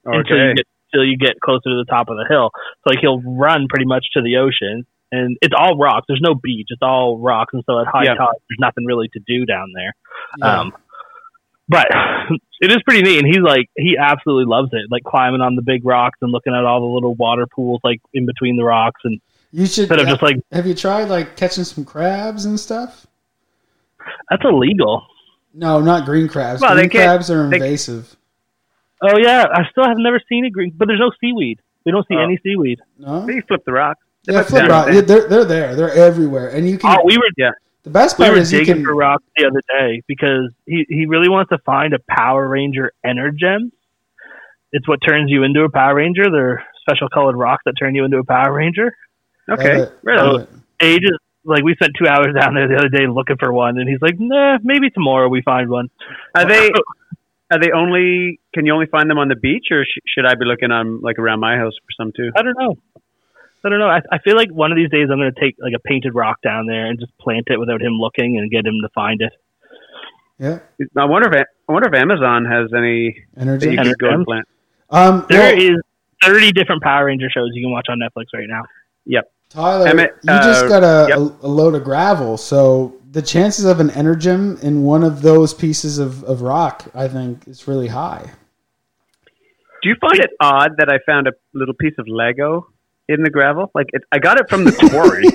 until you get until you get closer to the top of the hill. So like he'll run pretty much to the ocean, and it's all rocks. There's no beach. It's all rocks, and so at high Yeah. tide, there's nothing really to do down there. yeah. Um, but it is pretty neat, and he's like he absolutely loves it, like climbing on the big rocks and looking at all the little water pools like in between the rocks, and you should. instead of just like have you tried like catching some crabs and stuff? that's illegal. No, not green crabs. Well, green crabs are they- invasive. Oh yeah, I still have never seen a green, but there's no seaweed. We don't see Oh. any seaweed. No. You flip the rock. Yeah, Flip rock. They're they're there. They're everywhere, and you can. Oh, we were yeah. the best we part were is you digging can. for rocks the other day because he, he really wants to find a Power Ranger Energem. It's what turns you into a Power Ranger. They're special colored rocks that turn you into a Power Ranger. Okay. Right Ages like we spent two hours down there the other day looking for one, and he's like, "Nah, maybe tomorrow we find one." Are they are they only can you only find them on the beach or sh- should I be looking on like around my house for some too? I don't know. I don't know. I, I feel like one of these days I'm going to take like a painted rock down there and just plant it without him looking and get him to find it. Yeah, I wonder if I wonder if Amazon has any that energy. you could go and plant. Um, There well, is 30 different Power Ranger shows you can watch on Netflix right now. Tyler, Emmett, you just uh, got a, yep. a, a load of gravel, so the chances of an energem in one of those pieces of, of rock, I think, is really high. Do you find it odd that I found a little piece of Lego in the gravel? Like it, I got it from the quarry.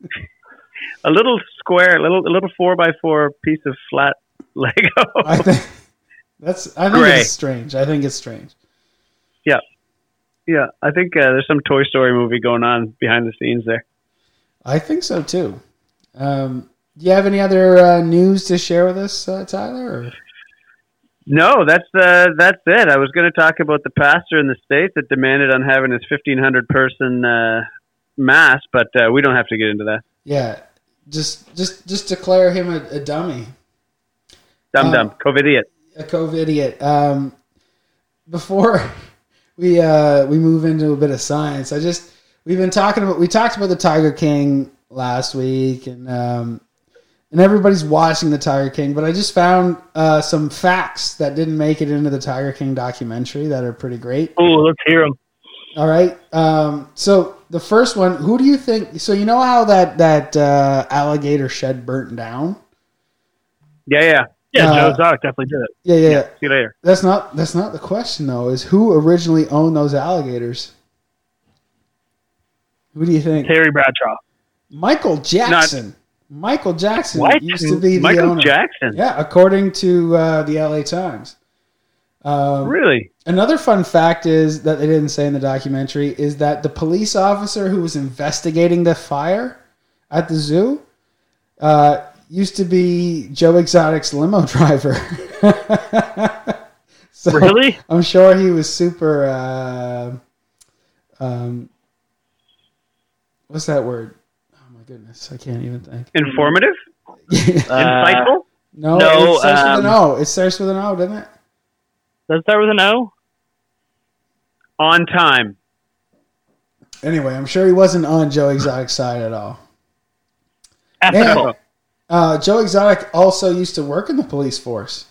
a little square, a little a little four by four piece of flat Lego. I think that's. I think Gray. it's strange. I think it's strange. yeah, I think uh, there's some Toy Story movie going on behind the scenes there. I think so too. Um, do you have any other uh, news to share with us, uh, Tyler? Or? No, that's uh, that's it. I was going to talk about the pastor in the state that demanded on having his 1500 person uh, mass, but uh, we don't have to get into that. Yeah, just just just declare him a, a dummy, Dumb Um, dumb, COVIDiot. a COVID idiot. Um, before we uh, we move into a bit of science, I just we've been talking about we talked about the Tiger King last week, and um, and everybody's watching the Tiger King. But I just found uh, some facts that didn't make it into the Tiger King documentary that are pretty great. Oh, let's hear them. All right. Um, so the first one, who do you think? So you know how that that uh, alligator shed burnt down? Yeah, yeah. Yeah, Uh, Joe Exotic definitely did it. Yeah, yeah. yeah. See you later. That's not that's not the question though. Is who originally owned those alligators? Who do you think? Terry Bradshaw. Michael Jackson. Michael Jackson What? used to be the Michael owner. Jackson. Yeah, according to uh, the LA Times. Um, Really? Another fun fact is that they didn't say in the documentary is that the police officer who was investigating the fire at the zoo uh, used to be Joe Exotic's limo driver. so Really? I'm sure he was super. Uh, um, what's that word? Oh my goodness, I can't even think. Informative? Uh, Insightful? no, no, it starts with an um, O. It starts with an O, doesn't it? Does that start with an O? On time. Anyway, I'm sure he wasn't on Joe Exotic's side at all. Ethical. Uh, Joe Exotic also used to work in the police force.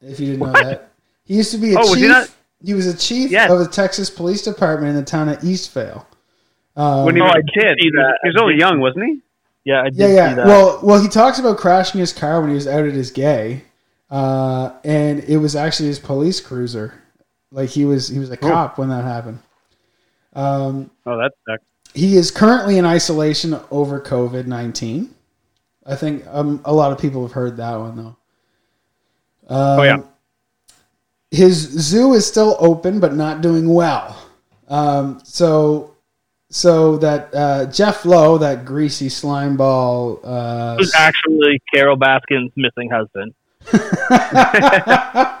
If you didn't know that, he used to be a Oh, was chief. he not- He was a chief Yes. of the Texas Police Department in the town of Eastvale. Um, when he Oh, was I a did kid. He was only young, wasn't he? Yeah, I did yeah, see yeah. that. Well, well, he talks about crashing his car when he was outed as gay, uh, and it was actually his police cruiser. Like he was, he was a cop when that happened. Um, Oh, that sucks. he is currently in isolation over COVID nineteen. I think um, a lot of people have heard that one though. Um, Oh, yeah. His zoo is still open, but not doing well. Um, so, so that uh, Jeff Lowe, that greasy slime ball, uh, was actually Carole Baskin's missing husband.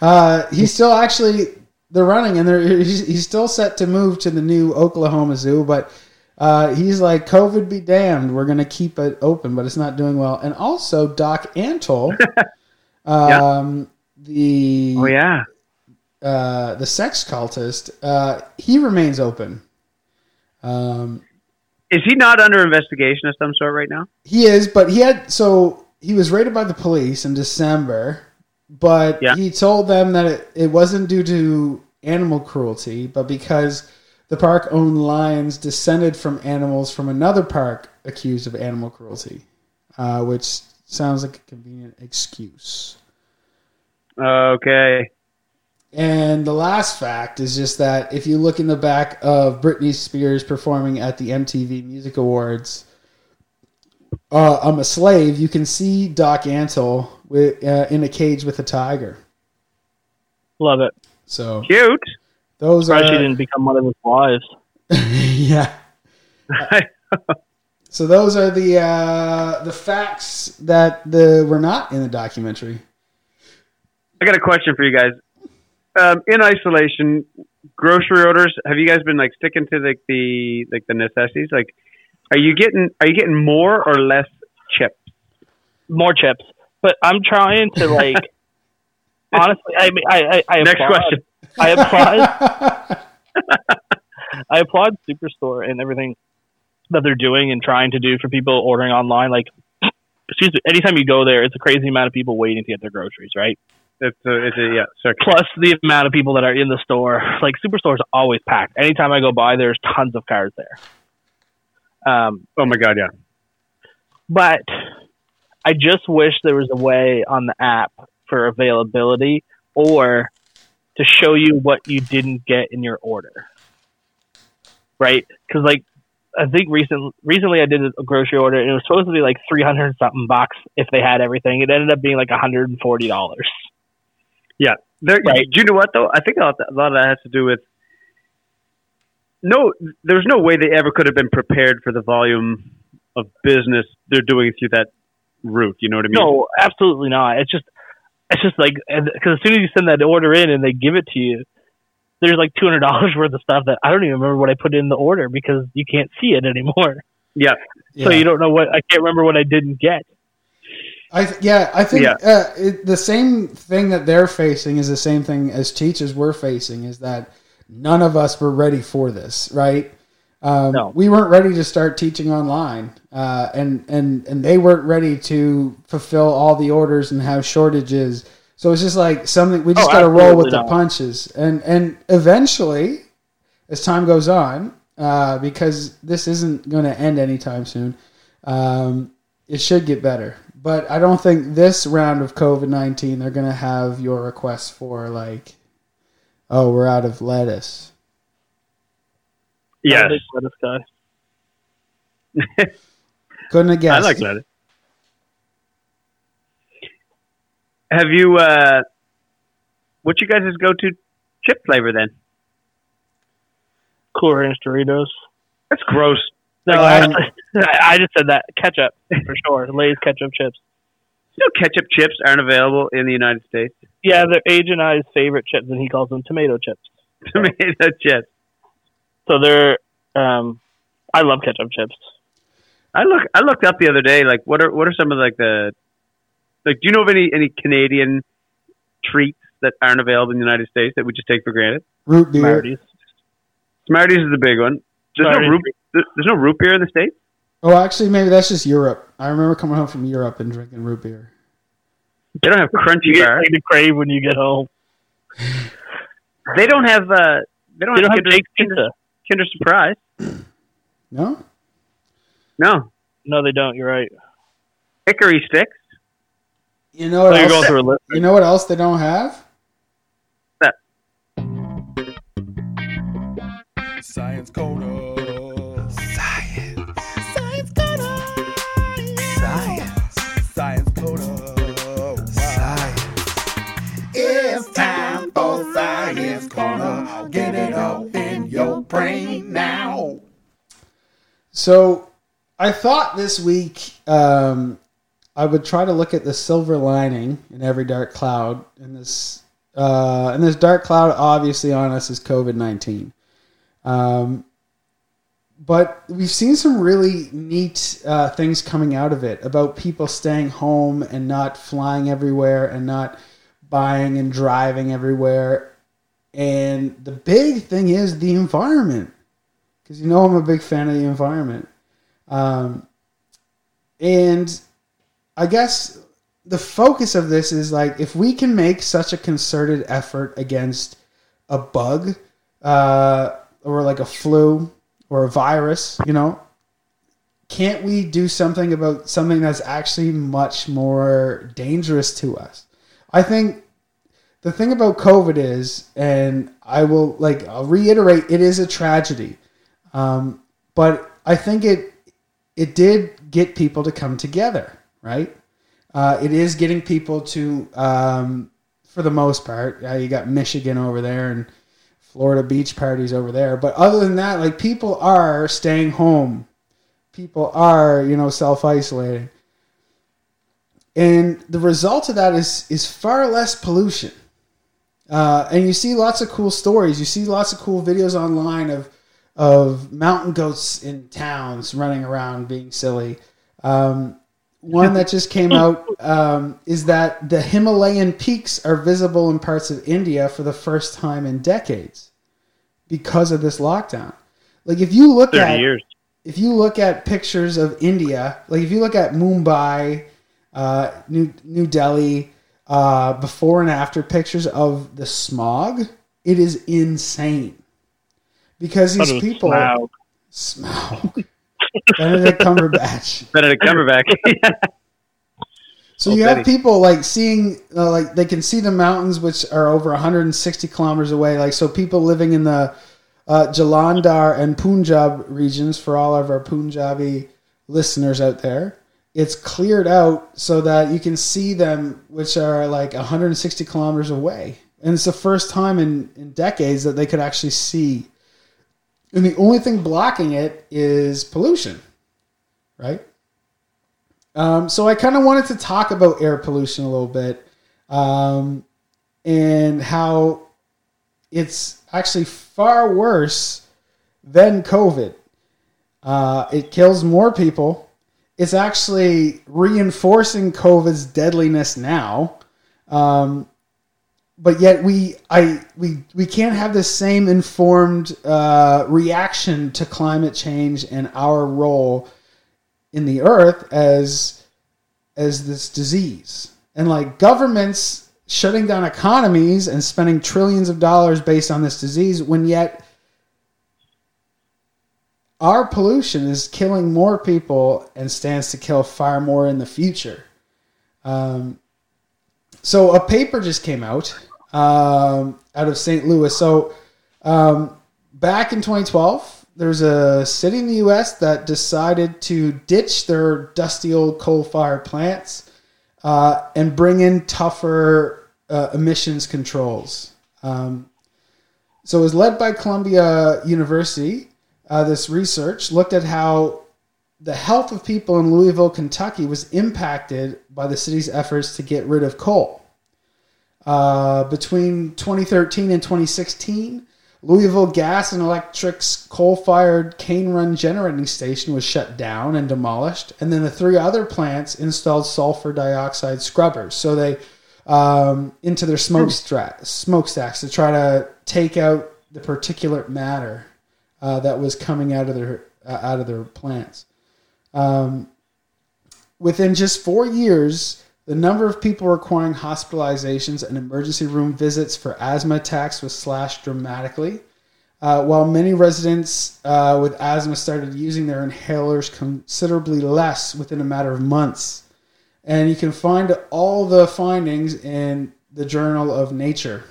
uh, he's still actually they're running, and they're he's, he's still set to move to the new Oklahoma Zoo, but uh, he's like COVID be damned, we're gonna keep it open, but it's not doing well. And also Doc Antle, um, the Oh, yeah. uh, the sex cultist, uh, he remains open. Um, Is he not under investigation of some sort right now? He is, but he had so he was raided by the police in December, but Yeah. he told them that it, it wasn't due to animal cruelty, but because the park owned lions descended from animals from another park accused of animal cruelty, uh, which sounds like a convenient excuse. Okay. And the last fact is just that if you look in the back of Britney Spears performing at the MTV Music Awards, uh, I'm a slave. You can see Doc Antle with, uh, in a cage with a tiger. Love it. So Cute. Those Surprised she didn't become one of his wives. yeah. So those are the uh, the facts that the were not in the documentary. I got a question for you guys. Um, in isolation, grocery orders. Have you guys been like sticking to like the like the necessities? Like, are you getting are you getting more or less chips? More chips. But I'm trying to like honestly I mean I I, I Next applaud, question. I applaud I applaud Superstore and everything that they're doing and trying to do for people ordering online. Like, excuse me, anytime you go there, it's a crazy amount of people waiting to get their groceries, right? It's a, it's a yeah. Sorry. Plus the amount of people that are in the store. Like, Superstore is always packed. Anytime I go by, there's tons of cars there. Um, Oh my god, yeah. but I just wish there was a way on the app for availability or to show you what you didn't get in your order. Right? Because like I think recent recently I did a grocery order and it was supposed to be like three hundred something bucks if they had everything. It ended up being like hundred and forty dollars. There, Right. Do you know what though? I think a lot, a lot of that has to do with no. There's no way they ever could have been prepared for the volume of business they're doing through that route. You know what I mean? No, absolutely not. It's just it's just like because as soon as you send that order in and they give it to you, there's like two hundred dollars worth of stuff that I don't even remember what I put in the order because you can't see it anymore. Yeah. So you don't know what I can't remember what I didn't get. I th- yeah, I think Yeah. Uh, it, the same thing that they're facing is the same thing as teachers were facing. Is that none of us were ready for this, right? Um, No. We weren't ready to start teaching online, uh, and and and they weren't ready to fulfill all the orders and have shortages. So it's just like something we just Oh, got to roll with absolutely the punches, and and eventually, as time goes on, uh, because this isn't going to end anytime soon, um, it should get better. But I don't think this round of COVID nineteen they're going to have your requests for like, oh, we're out of lettuce. Yes, I'm a big lettuce guy. Couldn't have I guessed. like lettuce. Have you? uh What's your guys' go-to chip flavor then? Cool Ranch Doritos. That's gross. No, Um, I, I just said that ketchup for sure. Lay's ketchup chips. You know, ketchup chips aren't available in the United States. Yeah, they're Agent I's favorite chips, and he calls them tomato chips. Tomato chips. So they're. Um, I love ketchup chips. I look. I looked up the other day. Like, what are what are some of like the like? Do you know of any any Canadian treats that aren't available in the United States that we just take for granted? Root beer. Smarties. Smarties is the big one. There's no root. There's no root beer in the states. Oh, actually, maybe that's just Europe. I remember coming home from Europe and drinking root beer. They don't have crunchy You get bar. something to crave when you get home. They don't have. uh They don't They don't have, have Kinder, baked Kinder, pizza. Kinder Surprise. No, No No, they don't. You're right. hickory sticks. you know what you're going else? through a. You know what else they don't have? Science Corner. Brain now. So, I thought this week um, I would try to look at the silver lining in every dark cloud. And this, uh, and this dark cloud, obviously, on us is COVID nineteen. Um, but we've seen some really neat uh, things coming out of it about people staying home and not flying everywhere and not buying and driving everywhere. And the big thing is the environment, because you know I'm a big fan of the environment. Um, and I guess the focus of this is like if we can make such a concerted effort against a bug uh, or like a flu or a virus, you know, can't we do something about something that's actually much more dangerous to us? I think the thing about COVID is, and I will like I'll reiterate, it is a tragedy, um, but I think it it did get people to come together, right? Uh, it is getting people to, um, for the most part, uh, you got Michigan over there and Florida beach parties over there, but other than that, like people are staying home, people are you know self isolating, and the result of that is is far less pollution. Uh, and you see lots of cool stories. You see lots of cool videos online of of mountain goats in towns running around being silly. Um, one that just came out um, is that the Himalayan peaks are visible in parts of India for the first time in decades because of this lockdown. Like if you look at years. if you look at pictures of India, like if you look at Mumbai, uh, New New Delhi, uh, before and after pictures of the smog, it is insane because these people Smaug. smog. Benedict Cumberbatch. Benedict Cumberbatch. So you have people like seeing, uh, like they can see the mountains, which are over 160 kilometers away. Like so, people living in the uh, Jalandhar and Punjab regions, for all of our Punjabi listeners out there, it's cleared out so that you can see them, which are like 160 kilometers away. And it's the first time in, in decades that they could actually see. And the only thing blocking it is pollution, right? Um, so I kind of wanted to talk about air pollution a little bit um, and how it's actually far worse than COVID. Uh, it kills more people. It's actually reinforcing COVID's deadliness now. Um, but yet we I we we can't have the same informed uh, reaction to climate change and our role in the earth as as this disease and like governments shutting down economies and spending trillions of dollars based on this disease when yet our pollution is killing more people and stands to kill far more in the future. Um, so a paper just came out um, out of St. Louis. So um, back in 2012, there's a city in the U.S. that decided to ditch their dusty old coal-fired plants uh, and bring in tougher uh, emissions controls. Um, so it was led by Columbia University. Uh, this research looked at how the health of people in Louisville, Kentucky was impacted by the city's efforts to get rid of coal. Uh, between 2013 and 2016, Louisville Gas and Electric's coal fired Cane Run generating station was shut down and demolished. And then the three other plants installed sulfur dioxide scrubbers. So they, um, into their smoke stra- smokestacks to try to take out the particulate matter uh, that was coming out of their uh, out of their plants. Um, within just four years, the number of people requiring hospitalizations and emergency room visits for asthma attacks was slashed dramatically. Uh, while many residents uh, with asthma started using their inhalers considerably less within a matter of months. And you can find all the findings in the Journal of Nature,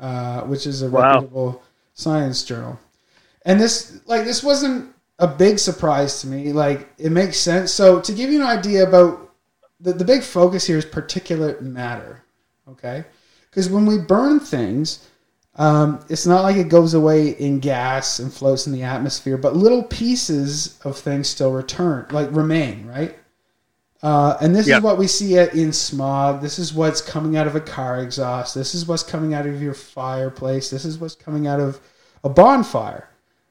uh, which is a Wow. reputable science journal. And this, like, this wasn't a big surprise to me. Like, it makes sense. So, to give you an idea about the, the big focus here is particulate matter. Okay? Because when we burn things, um, it's not like it goes away in gas and floats in the atmosphere, but little pieces of things still return, like remain, right? Uh, and this Yeah. is what we see in smog. This is what's coming out of a car exhaust. This is what's coming out of your fireplace. This is what's coming out of a bonfire.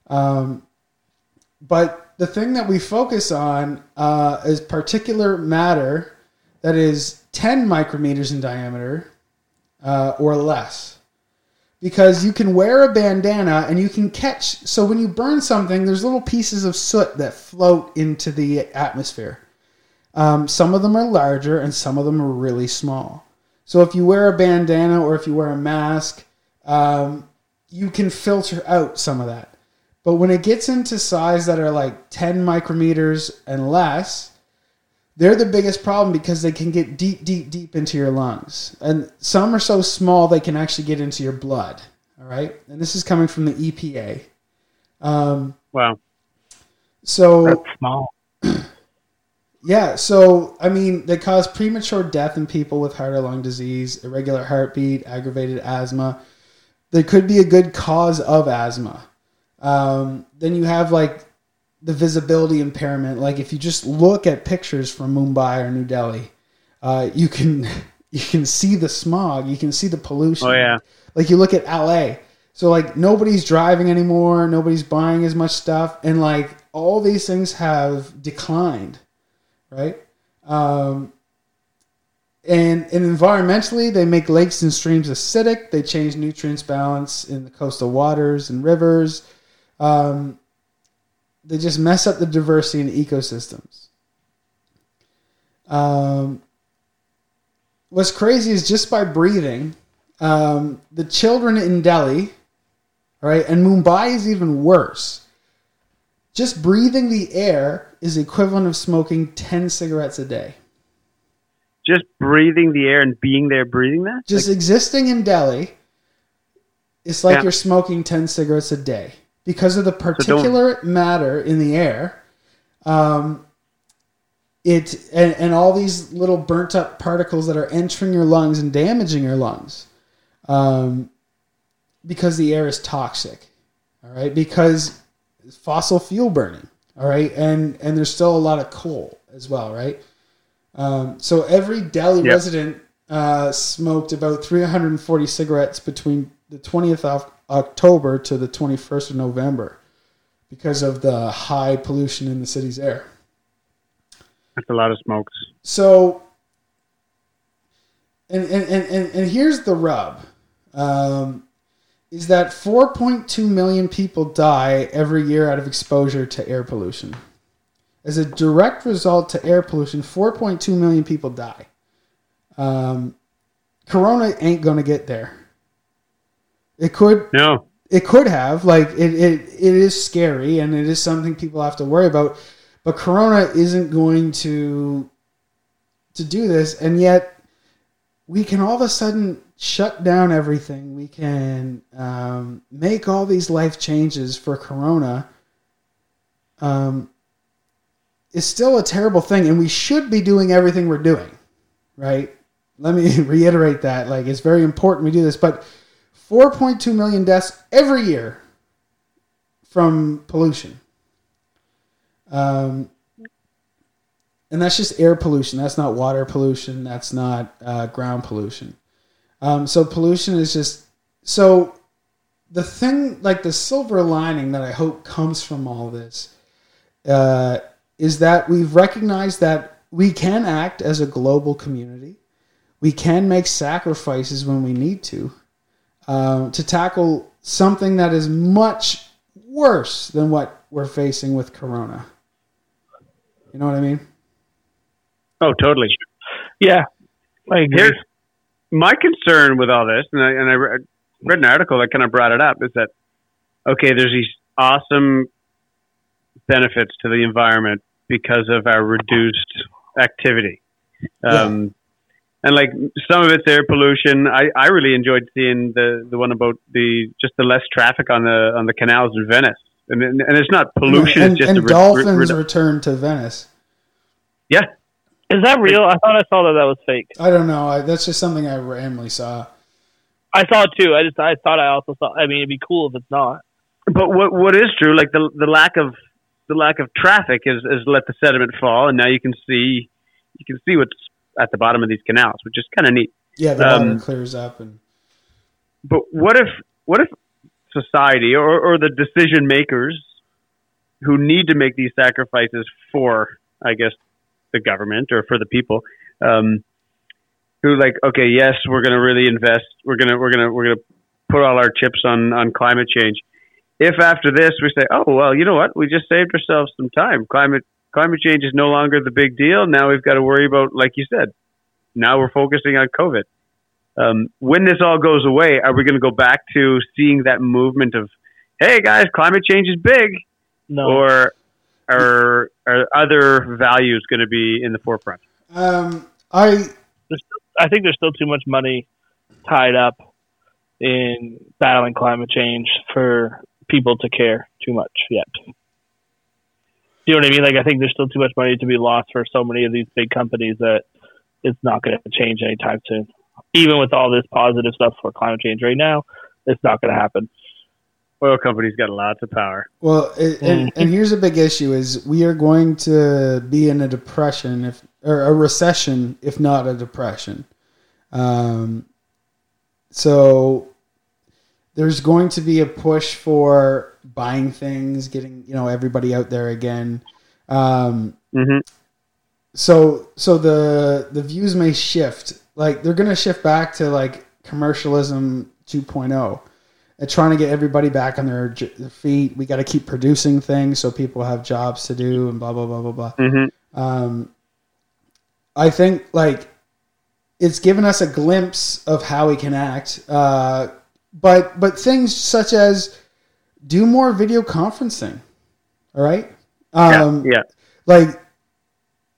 Um, but the thing that we focus on uh, is particular matter that is 10 micrometers in diameter uh, or less. Because you can wear a bandana and you can catch. So when you burn something, there's little pieces of soot that float into the atmosphere. Um, some of them are larger and some of them are really small. So if you wear a bandana or if you wear a mask, um, you can filter out some of that. But when it gets into size that are like 10 micrometers and less, they're the biggest problem because they can get deep, deep, deep into your lungs. And some are so small they can actually get into your blood. All right. And this is coming from the EPA. Um, Wow. so That's small. yeah, so I mean, they cause premature death in people with heart or lung disease, irregular heartbeat, aggravated asthma. They could be a good cause of asthma. Um, then you have like the visibility impairment. Like if you just look at pictures from Mumbai or New Delhi, uh, you can you can see the smog, you can see the pollution. Oh yeah. Like you look at LA. So like nobody's driving anymore, nobody's buying as much stuff, and like all these things have declined, right? Um, and and environmentally, they make lakes and streams acidic. They change nutrients balance in the coastal waters and rivers. Um, they just mess up the diversity in ecosystems. Um, what's crazy is just by breathing, um, the children in Delhi, all right, and Mumbai is even worse. Just breathing the air is equivalent of smoking 10 cigarettes a day. Just breathing the air and being there breathing that? Just existing in Delhi, it's like Yeah. you're smoking 10 cigarettes a day because of the particulate matter in the air. Um, it and, and all these little burnt up particles that are entering your lungs and damaging your lungs um, because the air is toxic. All right, because fossil fuel burning. All right, and and there's still a lot of coal as well. Right. Um, so every Delhi Yep. resident uh, smoked about 340 cigarettes between the 20th of October to the 21st of November because of the high pollution in the city's air. That's a lot of smokes. So, and and, and, and, and here's the rub. um, is that 4.2 million people die every year out of exposure to air pollution. As a direct result to air pollution, 4.2 million people die. Um, corona ain't going to get there. It could No. it could have like it, it it is scary and it is something people have to worry about but corona isn't going to to do this and yet we can all of a sudden shut down everything. We can um, make all these life changes for corona. Um, it's still a terrible thing and we should be doing everything we're doing right? Let me reiterate that like it's very important we do this but 4.2 million deaths every year from pollution. Um, and that's just air pollution. That's not water pollution. That's not uh, ground pollution. Um, so pollution is just so the thing like the silver lining that I hope comes from all this uh, is that we've recognized that we can act as a global community. We can make sacrifices when we need to um, to tackle something that is much worse than what we're facing with Corona. You know what I mean? Oh, totally. Yeah, I agree. Here's my concern with all this, and I, and I re- read an article that kind of brought it up, is that okay, there's these awesome benefits to the environment because of our reduced activity. Um, And like some of it's air pollution. I, I really enjoyed seeing the, the one about the just the less traffic on the on the canals in Venice, and and, and it's not pollution. and it's just and a re- dolphins re- return to Venice. yeah, Is that real? I thought I saw that that was fake. I don't know. I, that's just something I randomly saw. I saw it too. I just I thought I also saw. I mean, it'd be cool if it's not. But what what is true, like the the lack of the lack of traffic is is let the sediment fall, and now you can see you can see what's at the bottom of these canals, which is kind of neat. Yeah, the water Um, clears up and But what if what if society or or the decision makers who need to make these sacrifices for, I guess, the government or for the people, um, who like, okay, yes, we're going to really invest, we're gonna we're gonna we're gonna put all our chips on on climate change. If after this we say, oh well, you know what, we just saved ourselves some time. Climate climate change is no longer the big deal. Now we've got to worry about, like you said, now we're focusing on COVID. Um, when this all goes away, are we going to go back to seeing that movement of, hey guys, climate change is big, No. or are are other values going to be in the forefront? um, I I think there's still too much money tied up in battling climate change for people to care too much yet. You know what I mean? Like I think there's still too much money to be lost for so many of these big companies that it's not going to change anytime soon. Even with all this positive stuff for climate change right now, it's not going to happen. Oil companies got lots of power. Well, it, and, and here's a big issue: is we are going to be in a depression, if or a recession, if not a depression. Um, so there's going to be a push for buying things, getting you know everybody out there again. Um, hmm so so the the views may shift. Like they're going to shift back to like commercialism 2.0 and trying to get everybody back on their, j- their feet. We got to keep producing things so people have jobs to do and blah blah blah blah blah. Hmm um, I think like it's given us a glimpse of how we can act, uh, but but things such as do more video conferencing. All right, um, yeah. like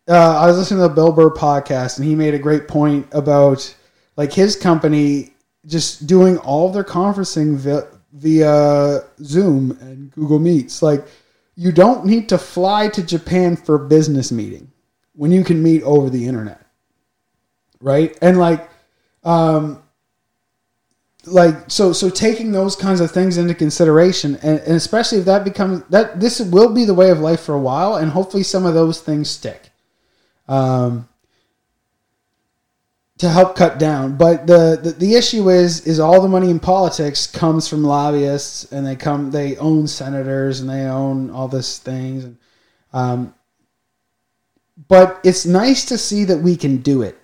uh, I was listening to the Bill Burr podcast, and he made a great point about like his company just doing all of their conferencing via, via Zoom and Google Meets. Like you don't need to fly to Japan for a business meeting when you can meet over the internet, right? And like, um, like so so taking those kinds of things into consideration and, and especially if that becomes that this will be the way of life for a while and hopefully some of those things stick um, to help cut down. But the, the the issue is is all the money in politics comes from lobbyists and they come they own senators and they own all this things and um, but it's nice to see that we can do it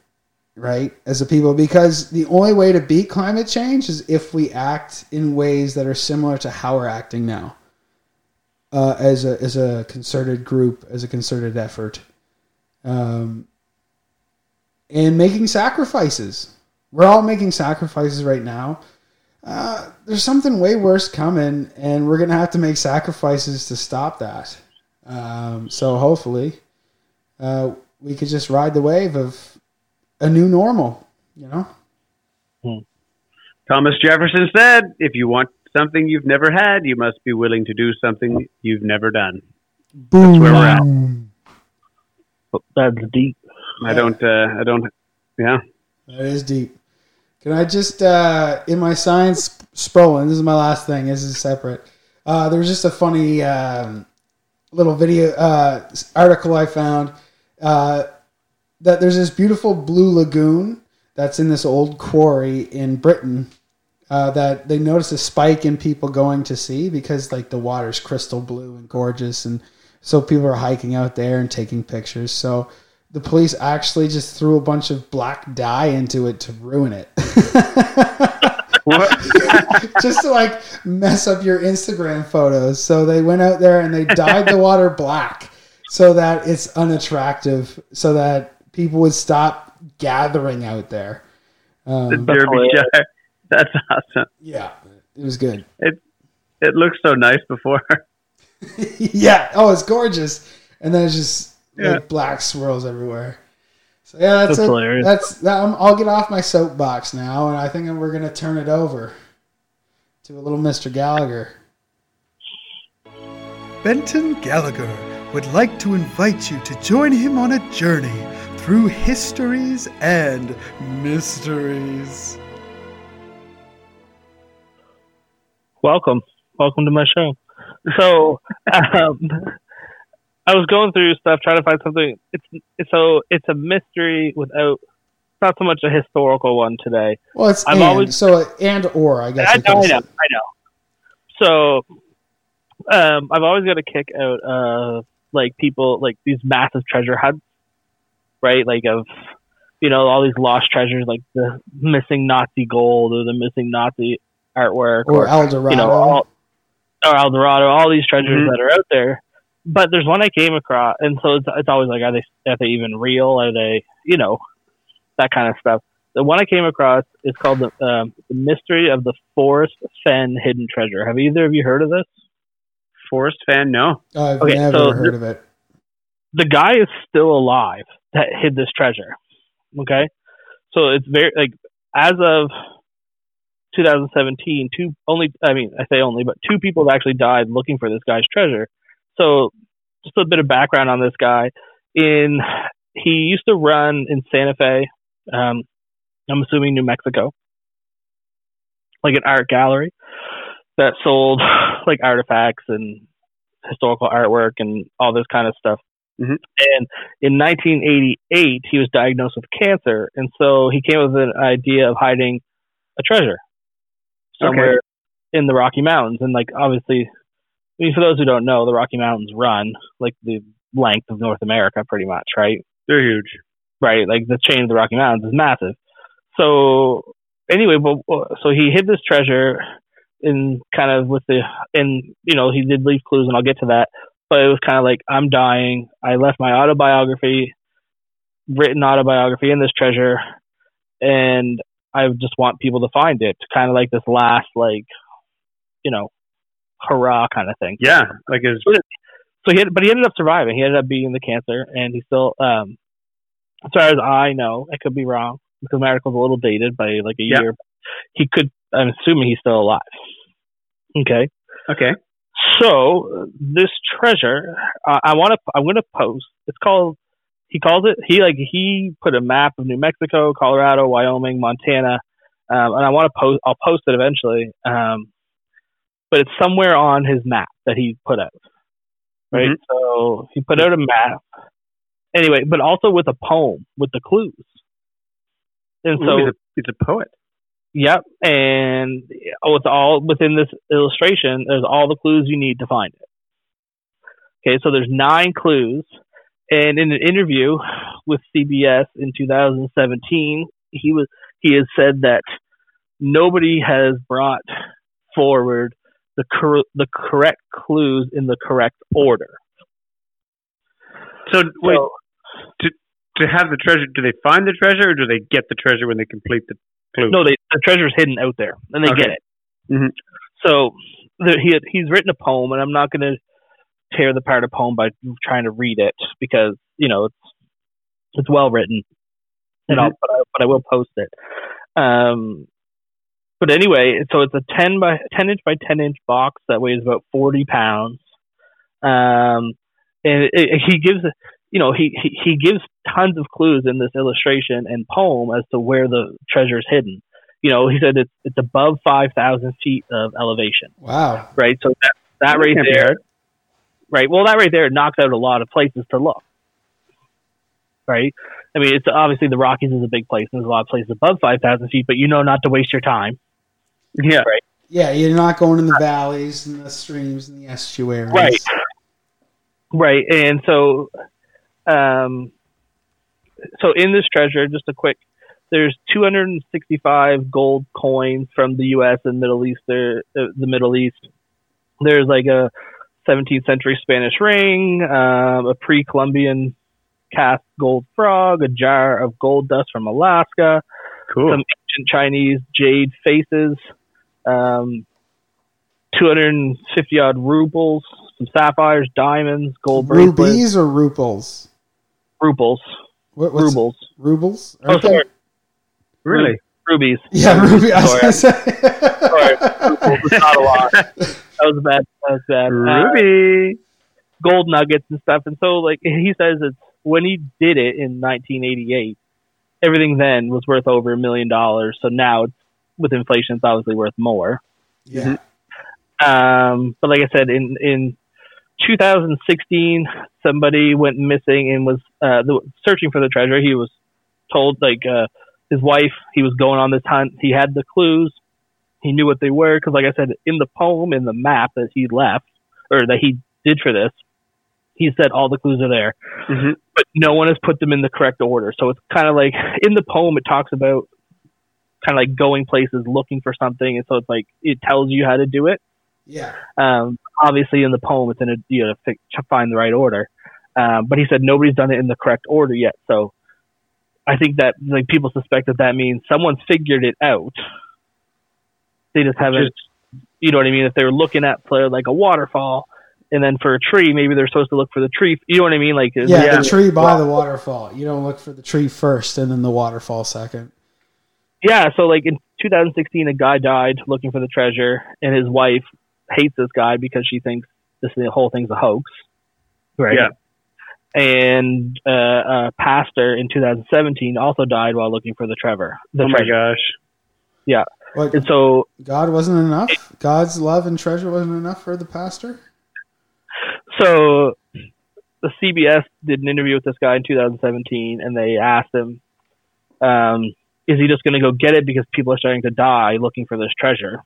right? As a people, because the only way to beat climate change is if we act in ways that are similar to how we're acting now, uh, as a as a concerted group, as a concerted effort, um, and making sacrifices. We're all making sacrifices right now. Uh, there's something way worse coming, and we're gonna have to make sacrifices to stop that. Um, so hopefully, uh, we could just ride the wave of a new normal. You know. Thomas Jefferson said, "If you want something you've never had, you must be willing to do something you've never done." Boom. where we're at. That's deep. I don't. Uh, I don't. Yeah. That is deep. Can I just uh, in my science sprolling? This is my last thing. This is separate. Uh, there was just a funny um, little video uh, article I found uh, that there's this beautiful blue lagoon that's in this old quarry in Britain. Uh, that they noticed a spike in people going to see because like the water's crystal blue and gorgeous, and so people are hiking out there and taking pictures. So the police actually just threw a bunch of black dye into it to ruin it. just to like mess up your Instagram photos. So they went out there and they dyed the water black so that it's unattractive, so that people would stop gathering out there. The Um, Derby hilarious. Jar. That's awesome. yeah, it was good. It it looked so nice before. yeah. Oh, it's gorgeous. And then it's just Yeah. like black swirls everywhere. So yeah, that's, That's it. hilarious. That's that. I'm, I'll get off my soapbox now, and I think we're gonna turn it over to a little Mr. Gallagher. Benton Gallagher would like to invite you to join him on a journey through histories and mysteries. welcome welcome to my show so um, i was going through stuff trying to find something it's, it's so it's a mystery without not so much a historical one today Well, it's I'm and, always- so and or I guess. I I know, I know. I know. So, um, I've always got a kick out of like people like these massive treasure hunts, right? Like of you know all these lost treasures, like the missing Nazi gold or the missing Nazi artwork, Or El Dorado. you know, all, or El Dorado, all these treasures Mhm. that are out there. But there's one I came across, and so it's, it's always like, are they are they even real? Are they, you know, that kind of stuff. The one I came across is called the, um, the Mystery of the Forrest Fenn Hidden Treasure. Have either of you heard of this? Forest fan, no. I've Okay, never so heard of it. the guy is still alive that hid this treasure. Okay, so it's very like as of 2017, two only I mean I say only, but two people have actually died looking for this guy's treasure. So just a bit of background on this guy. In he used to run in Santa Fe, um, I'm assuming New Mexico, like an art gallery that sold like artifacts and historical artwork and all this kind of stuff. Mhm. And in 1988, he was diagnosed with cancer, and so he came up with an idea of hiding a treasure somewhere in the Rocky Mountains. And like obviously, I mean, for those who don't know, the Rocky Mountains run like the length of North America, pretty much, right? They're huge. right? Like the chain of the Rocky Mountains is massive. So anyway, but so he hid this treasure in kind of with the and you know he did leave clues, and I'll get to that. But it was kind of like I'm dying. I left my autobiography, written autobiography in this treasure, and I just want people to find it. Kind of like this last like, you know, hurrah kind of thing Yeah, like his so he had, but he ended up surviving. He ended up beating the cancer, and he still, um, as far as I know, I could be wrong because my article's a little dated by like a Yeah. year. He could, I'm assuming he's still alive. Okay, okay. So this treasure, uh, I want to, I'm going to post. It's called. He calls it. He like he put a map of New Mexico, Colorado, Wyoming, Montana, um, and I want to post. I'll post it eventually. Um, but it's somewhere on his map that he put out right? Mhm. So he put out a map. Anyway, but also with a poem with the clues. And so, Ooh, he's, a, he's a poet. Yep, and with all within this illustration, there's all the clues you need to find it. Okay, so there's nine clues, And in an interview with CBS in 2017, he was he has said that nobody has brought forward the cor- the correct clues in the correct order. So wait, So- to have the treasure, do they find the treasure or do they get the treasure when they complete the clue? No, they, the treasure's hidden out there, and they Okay. get it. Mhm. So the, he had, he's written a poem, and I'm not going to tear the part of poem by trying to read it because you know it's it's well written, and I'll but I, but I will post it. Um, but anyway, so it's a ten by ten inch by ten inch box that weighs about forty pounds. Um, and it, it, he gives you know he, he he gives tons of clues in this illustration and poem as to where the treasure is hidden. You know, he said it's it's above five thousand feet of elevation, Wow. right? So that that right can't be there, right? Well, that right there knocks out a lot of places to look, right? I mean, it's obviously the Rockies is a big place, and there's a lot of places above five thousand feet, but you know not to waste your time, Yeah. Yeah, you're not going in the valleys and the streams and the estuaries. Right. right? And so, um, so in this treasure, just a quick, there's 265 gold coins from the U.S. and Middle East, uh, the Middle East. There's like a 17th century Spanish ring, um, a pre-Columbian cast gold frog, a jar of gold dust from Alaska, Cool. some ancient Chinese jade faces, um, 250 odd rubles, some sapphires, diamonds, gold bracelets, Rubies or ruples? Rubles, What, what's rubles. Rubles? Oh, Aren't they- sorry, really? rubies. Yeah, ruby. I was Sorry. say. Sorry, rubles is not a lot. That was bad. That was bad. Uh, Ruby. gold nuggets and stuff. And so, like he says, it's when he did it in 1988, everything then was worth over a million dollars. So now, it's, with inflation, it's obviously worth more. yeah. Um, but like I said, in in 2016, somebody went missing and was uh, searching for the treasure. He was told like uh, his wife he was going on this hunt. He had the clues. He knew what they were because, like I said, in the poem, in the map that he left or that he did for this, he said all the clues are there, hmm but no one has put them in the correct order. So it's kind of like in the poem, it talks about kind of like going places looking for something, and so it's like it tells you how to do it. Yeah. Um, obviously, in the poem, it's in a you know to fi- to find the right order. Um, but he said nobody's done it in the correct order yet. So I think that like people suspect that that means someone's figured it out. They just haven't, you know what I mean? If they were looking at for like a waterfall, and then for a tree, maybe they're supposed to look for the tree. You know what I mean? Like Yeah, Yeah. the tree by the waterfall. You don't look for the tree first and then the waterfall second. Yeah, so like in 2016, a guy died looking for the treasure, and his wife hates this guy because she thinks this the whole thing's a hoax. Right. Yeah. And uh, a pastor in 2017 also died while looking for the Trevor. The Oh my treasure. gosh. What And so, God wasn't enough? God's love and treasure wasn't enough for the pastor? so the CBS did an interview with this guy in 2017, and they asked him, um, "Is he just going to go get it because people are starting to die looking for this treasure?"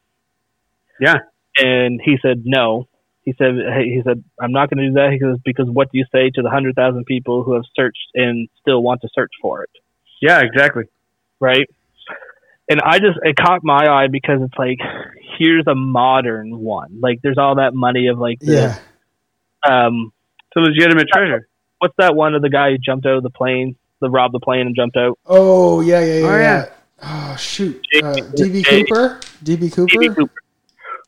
Yeah. And he said no. He said he said I'm not going to do that. He goes because what do you say to the hundred thousand people who have searched and still want to search for it, Yeah, exactly. right? And I just it caught my eye because it's like here's a modern one. Like there's all that money of like the, Yeah. um It's a legitimate treasure. what's that one of the guy who jumped out of the plane, the robbed the plane and jumped out. Oh, yeah, yeah, yeah. Oh, yeah. yeah. Oh, shoot. Jake- Uh, DB Cooper? DB Cooper? DB Cooper,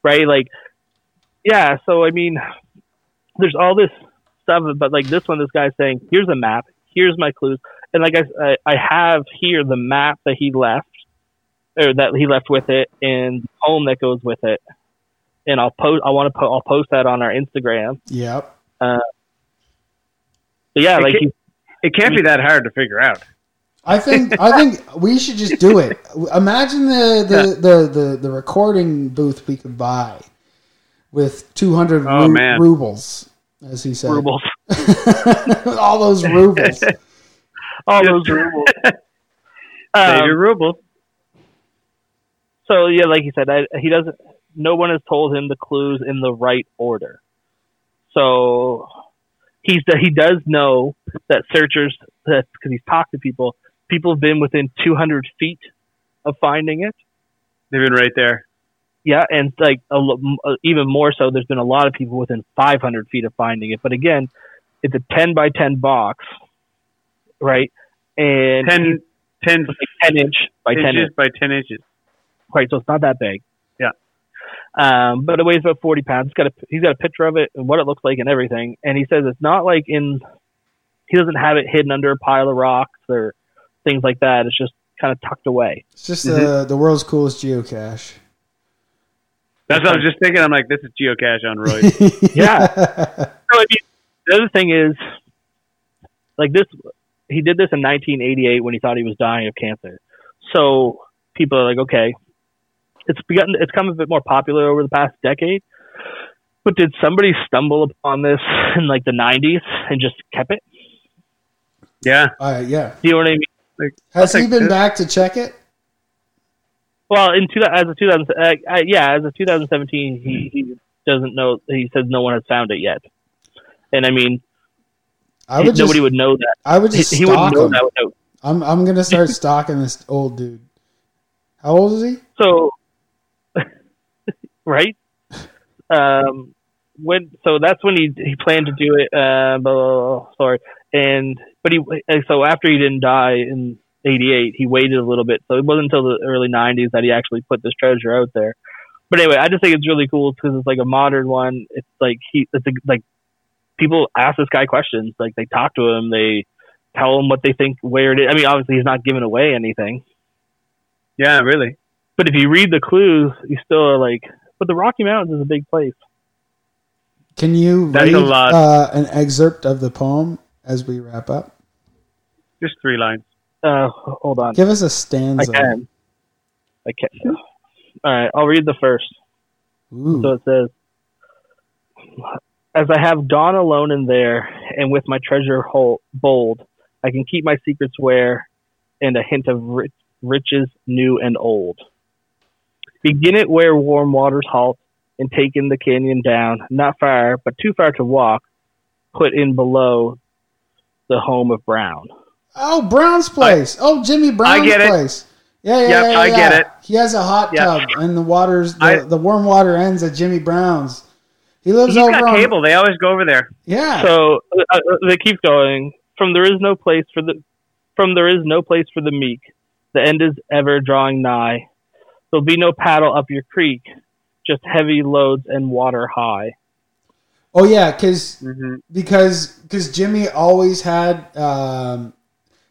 right? Like, yeah. So I mean, there's all this stuff, but like this one, this guy's saying, "Here's a map. Here's my clues," and like I, I, I have here the map that he left, or that he left with it, and the poem that goes with it. And I'll post. I want to. Po- I'll post that on our Instagram. Yep. Uh, but yeah, It like ca- he, It can't be that hard to figure out. I think I think we should just do it. Imagine the the, the, the, the recording booth we could buy with 200 Oh, ru- rubles, as he said. rubles. All those rubles. All those rubles. Save Um, your rubles. So yeah, like you said, I, he doesn't. No one has told him the clues in the right order. So he's he does know that searchers that because he's talked to people, people have been within 200 feet of finding it. They've been right there. Yeah, and like a, uh, even more so, there's been a lot of people within 500 feet of finding it. But again, it's a 10 by 10 box, right? And 10, 10 like 10 inch by 10 inches inch, by 10 inches. right? So it's not that big. Yeah. Um, but it weighs about 40 pounds. He's got a he's got a picture of it and what it looks like and everything. And he says it's not like in he doesn't have it hidden under a pile of rocks or things like that. It's just kind of tucked away. It's just the the world's coolest geocache. That's what I was just thinking. I'm like, this is geocache on roids. Yeah. So, I mean, the other thing is, like this, he did this in 1988 when he thought he was dying of cancer. So people are like, okay, it's begotten, it's come a bit more popular over the past decade. But did somebody stumble upon this in like the 90s and just kept it? yeah. uh, yeah. Do you know what I mean? Has he like been this. back to check it? Well, in two, as of 2000, uh, uh, yeah, as of 2017, he, he doesn't know. He says no one has found it yet. And I mean, I would nobody just, would know that. I would He, just he wouldn't know him. that without I'm I'm gonna start stalking this old dude. How old is he? So, right? Um, when so that's when he he planned to do it. Uh, blah, blah, blah, sorry, and but he so after he didn't die in '88, he waited a little bit. So it wasn't until the early '90s that he actually put this treasure out there. But anyway, I just think it's really cool because it's like a modern one. It's like he, it's a, like people ask this guy questions. Like they talk to him, they tell him what they think, where it is. I mean, obviously he's not giving away anything. Yeah, really. But if you read the clues, you still are like, but the Rocky Mountains is a big place. Can you That's read a lot. Uh, an excerpt of the poem as we wrap up? Just three lines. Uh, hold on. Give us a stanza. I can. I can. All right, I'll read the first. Ooh. So it says, As I have gone alone in there, and with my treasure hol- bold, I can keep my secrets where, and a hint of ri- riches new and old. Begin it where warm waters halt, and take in the canyon down, not far, but too far to walk, put in below the home of Brown. Oh, Brown's place. oh, Jimmy Brown's get it. place. Yeah, yeah, Yep, yeah, yeah, I get it. He has a hot Yep. tub, and the waters, the, I- the warm water ends at Jimmy Brown's. He lives He's over got on. cable. They always go over there. Yeah. So uh, uh, they keep going. From there is no place for the, from there is no place for the meek. The end is ever drawing nigh. There'll be no paddle up your creek, just heavy loads and water high. Oh yeah, because hmm because because Jimmy always had um,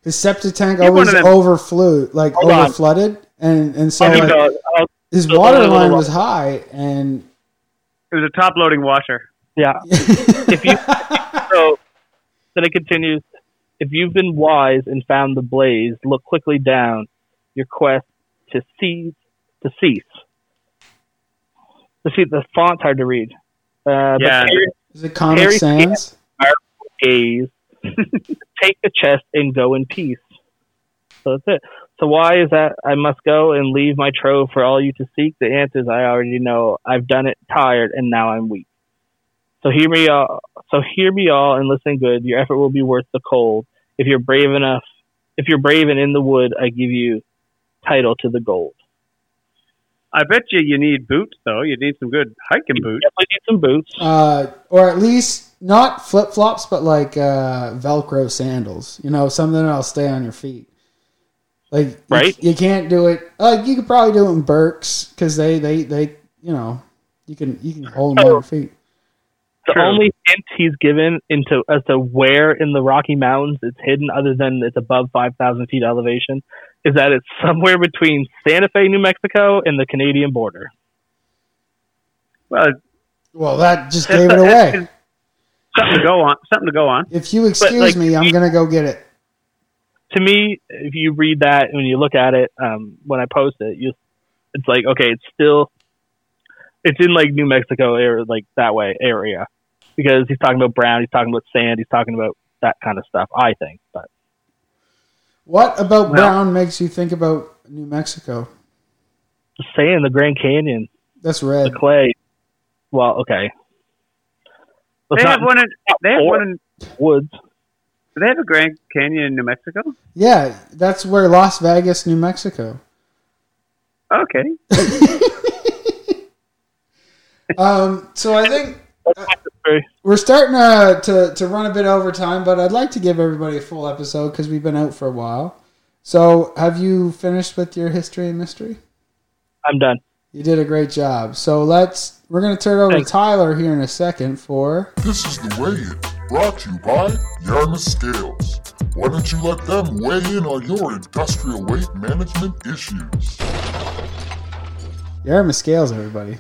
his septic tank Yeah, one always of overflew like Hold on. over flooded, and and so I'll keep like, going. I'll- his so water the little- line was high, and It was a top loading washer. yeah. if you- So then it continues. If you've been wise and found the blaze, look quickly down. Your quest to cease to cease. To see the font's hard to read. Uh, Yeah. But here is it Comic Harry Sans? gaze, take the chest and go in peace. So that's it. So why is that I must go and leave my trove for all you to seek? The answer is I already know. I've done it, tired, and now I'm weak. So hear me all. So hear me all and listen good. Your effort will be worth the cold. If you're brave enough, if you're brave and in the wood, I give you title to the gold. I bet you you need boots though. You need some good hiking boots. Definitely need some boots. Uh, or at least not flip flops, but like uh, Velcro sandals. You know, something that'll stay on your feet. Like Right. you, can't do it. Like you could probably do it in Birks because they, they they you know you can you can hold them on your feet. The True. only hint he's given into as to where in the Rocky Mountains it's hidden, other than it's above five thousand feet elevation, is that it's somewhere between Santa Fe, New Mexico, and the Canadian border. Well, Well, that just gave it away. something to go on. Something to go on. If you excuse like, me, I'm gonna go get it. To me, if you read that and when you look at it, um, when I post it, you, it's like okay, it's still, it's in like New Mexico area, like that way area, because he's talking about brown, he's talking about sand, he's talking about that kind of stuff. I think, but What about Well- brown makes you think about New Mexico? just saying the Grand Canyon, That's red. the clay. Well, okay. Let's They have one in. They have one in. woods. Do they have a Grand Canyon in New Mexico? Yeah, that's where Las Vegas, New Mexico. Okay. Um, so I think Very- we're starting to, to to run a bit over time, but I'd like to give everybody a full episode because we've been out for a while. So, have you finished with your history and mystery? I'm done. You did a great job. So let's we're gonna turn it over Thanks. to Tyler here in a second for This is the weigh-in, brought to you by Yarmouth Scales. Why don't you let them weigh in on your industrial weight management issues? Yarmouth Scales, everybody.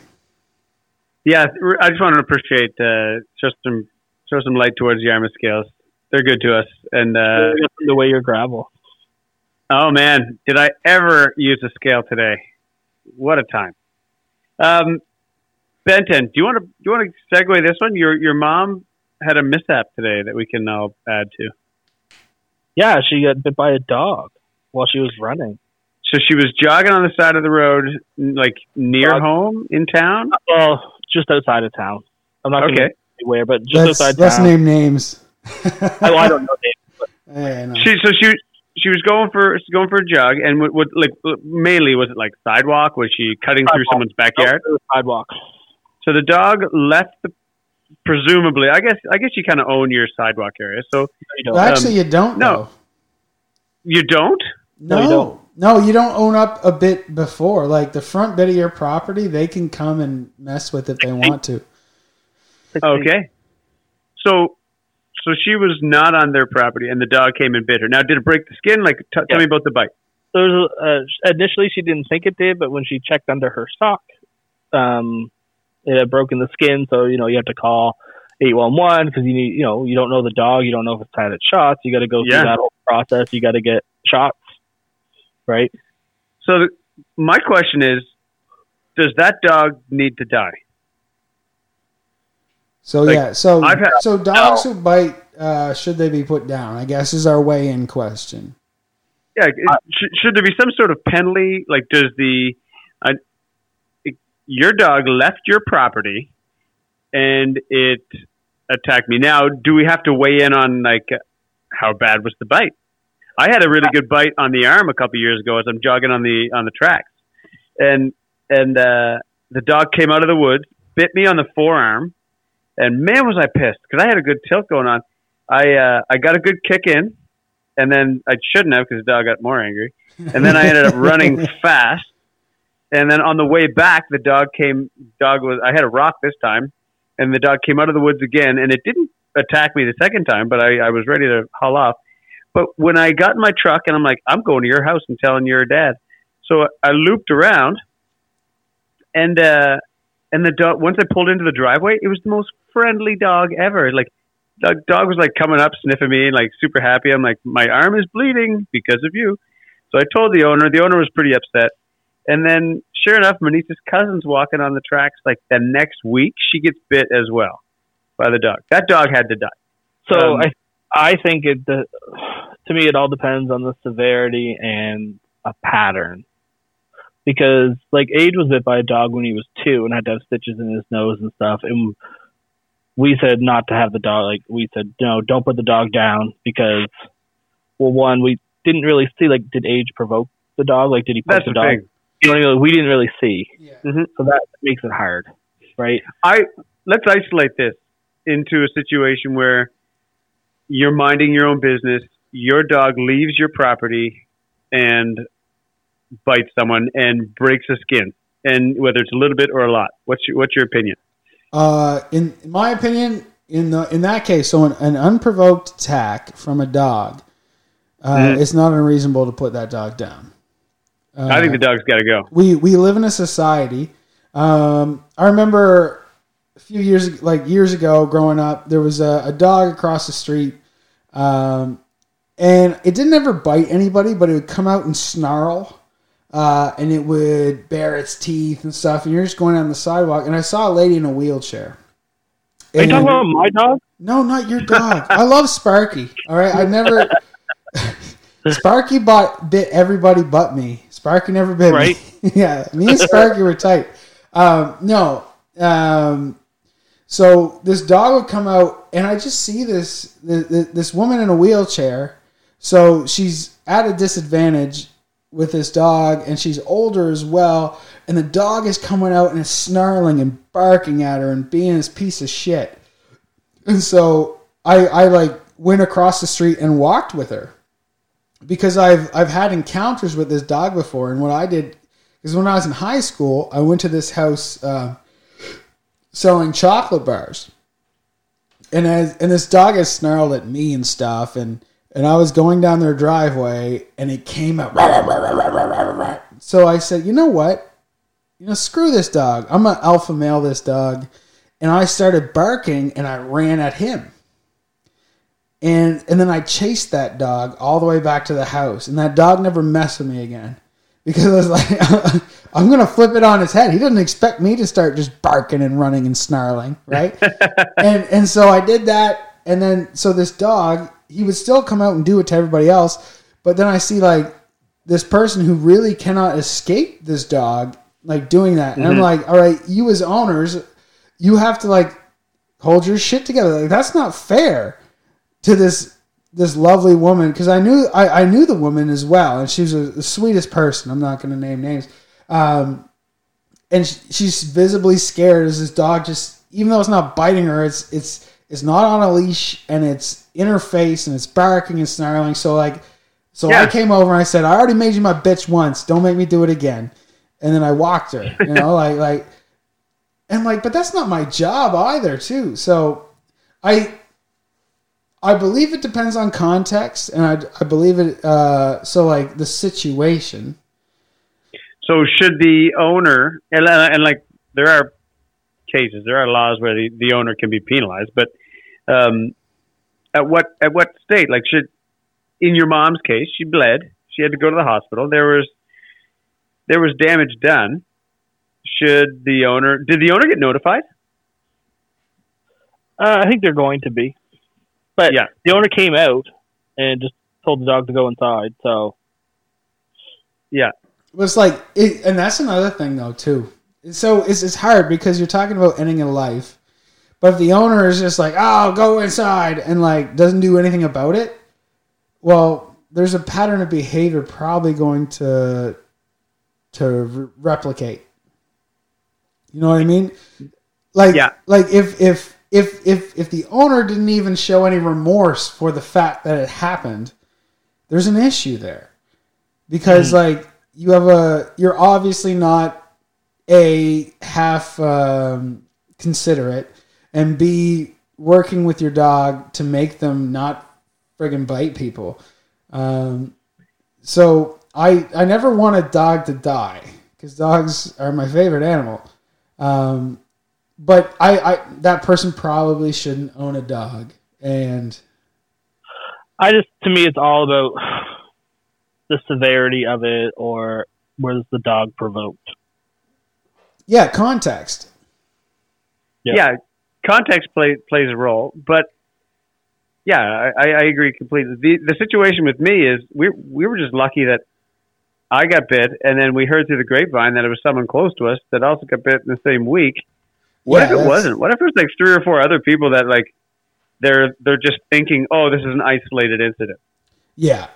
Yeah, I just want to appreciate uh, just some throw some light towards the Yarmouth scales. They're good to us, and uh, the way your gravel. oh man, did I ever use a scale today? What a time! Um, Benton, do you want to do you want to segue this one? Your your mom had a mishap today that we can now add to. Yeah, she got bit by a dog while she was running. So she was jogging on the side of the road, like near Dog. home in town. Well, just outside of town. I'm not going to Okay. anywhere, but just Let's outside let's town. name names. I, well, I don't know names. Yeah, no. She so she she was going for going for a jog, and what, what like mainly was it like sidewalk? Was she cutting through someone's backyard? Nope, sidewalk. So the dog left the presumably. I guess I guess you kind of own your sidewalk area. So You don't. Well, actually, you don't. um, no. you don't. No, No, you don't. No, you don't own up a bit before. Like the front bit of your property, they can come and mess with it if they want to. Okay. So so she was not on their property, and the dog came and bit her. Now, did it break the skin? Like, t- tell me about the bite. There was uh, initially she didn't think it did, but when she checked under her sock, um, it had broken the skin. So you know you have to call eight one one because you need you know you don't know the dog, you don't know if it's had its shots. You got to go through that whole process. You got to get shots, right? So the, my question is, does that dog need to die? So Like, yeah, so I've had- so dogs who bite, uh, should they be put down? I guess is our way in question. Yeah, it, should, should there be some sort of penalty? Like, does the uh, it- your dog left your property and it attacked me? Now, do we have to weigh in on like how bad was the bite? I had a really good bite on the arm a couple years ago as I'm jogging on the on the tracks, and and uh, the dog came out of the woods, bit me on the forearm, and man was I pissed because I had a good tilt going on. I uh, I got a good kick in, and then I shouldn't have because the dog got more angry, and then I ended up running fast, and then on the way back, the dog came. Dog was I had a rock this time, and the dog came out of the woods again, and it didn't attack me the second time, but I, I was ready to haul off. But when I got in my truck and I'm like, I'm going to your house and telling your dad. So I looped around, and uh, and the dog. Once I pulled into the driveway, it was the most friendly dog ever. Like, dog, dog was like coming up, sniffing me, and like super happy. I'm like, my arm is bleeding because of you. So I told the owner. The owner was pretty upset. And then, sure enough, Manisa's cousin's walking on the tracks. Like the next week, she gets bit as well by the dog. That dog had to die. So Um, I I think it the, to me it all depends on the severity and a pattern. Because like Age was bit by a dog when he was two and had to have stitches in his nose and stuff and we said not to have the dog like we said no don't put the dog down because well one we didn't really see like did Age provoke the dog like did he poke That's the the dog thing. you know what I mean? we didn't really see Yeah. Mm-hmm. so that makes it hard right I let's isolate this into a situation where you're minding your own business. Your dog leaves your property and bites someone and breaks a skin, and whether it's a little bit or a lot. What's your, what's your opinion? Uh, in, in my opinion, in the in that case, so an, an unprovoked attack from a dog, uh, Mhm. it's not unreasonable to put that dog down. Uh, I think the dog's got to go. we we live in a society. Um, I remember a few years like years ago, growing up, there was a, a dog across the street, um, and it didn't ever bite anybody, but it would come out and snarl, uh, and it would bare its teeth and stuff. And you're just going down the sidewalk, and I saw a lady in a wheelchair. are you talking about my dog no, not your dog. I love Sparky. All right, I never. Sparky bought bit everybody but me. Sparky never bit Right. me. yeah, me and Sparky were tight. Um, no, um, So this dog would come out, and I just see this this, this woman in a wheelchair. So she's at a disadvantage with this dog, and she's older as well. And the dog is coming out and is snarling and barking at her and being this piece of shit. And so I I like went across the street and walked with her because I've I've had encounters with this dog before, and what I did is when I was in high school, I went to this house uh, selling chocolate bars, and as and this dog had snarled at me and stuff, and and I was going down their driveway, and it came out. So I said, you know what, you know, screw this dog. I'm gonna alpha male this dog, and I started barking, and I ran at him and and then I chased that dog all the way back to the house, and that dog never messed with me again because I was like, I'm gonna flip it on his head. He doesn't expect me to start just barking and running and snarling, right? and and so I did that, and then so this dog, he would still come out and do it to everybody else, but then I see like this person who really cannot escape this dog, like doing that, and I'm like, all right, you as owners, you have to like hold your shit together. Like that's not fair to this this lovely woman because I knew I, I knew the woman as well, and she was a, the sweetest person. I'm not going to name names, um, and sh- she's visibly scared as this dog just even though it's not biting her, it's it's it's not on a leash and it's in her face and it's barking and snarling. So like, so I came over and I said, I already made you my bitch once. Don't make me do it again. And then I walked her, you know, like like, and like, but that's not my job either, too. So I I believe it depends on context, and I, I believe it. Uh, so like the situation. So should the owner and, and like there are cases, there are laws where the, the owner can be penalized, but um, at what at what state? Like should in your mom's case, she bled, she had to go to the hospital. There was there was damage done. Should the owner did the owner get notified? Uh, I think they're going to be, but Yeah. the owner came out and just told the dog to go inside. So Yeah. It was like, it, and that's another thing though too. So it's it's hard because you're talking about ending a life, but if the owner is just like, "Oh, go inside," and like doesn't do anything about it, well, there's a pattern of behavior probably going to to re- replicate. You know what I mean? Like, Yeah. like if if if if if the owner didn't even show any remorse for the fact that it happened, there's an issue there because mm-hmm. like you have a you're obviously not a half um, considerate and b working with your dog to make them not friggin' bite people um, so i i never want a dog to die because dogs are my favorite animal um, but I, I that person probably shouldn't own a dog and I just to me it's all about the severity of it or was the dog provoked. Yeah context Yeah. yeah, context play, plays a role, but yeah, I, I agree completely. The the situation with me is we we were just lucky that I got bit, and then we heard through the grapevine that it was someone close to us that also got bit in the same week. What Yeah, if it that's- wasn't? What if it was like three or four other people that like they're they're just thinking, oh, this is an isolated incident. Yeah.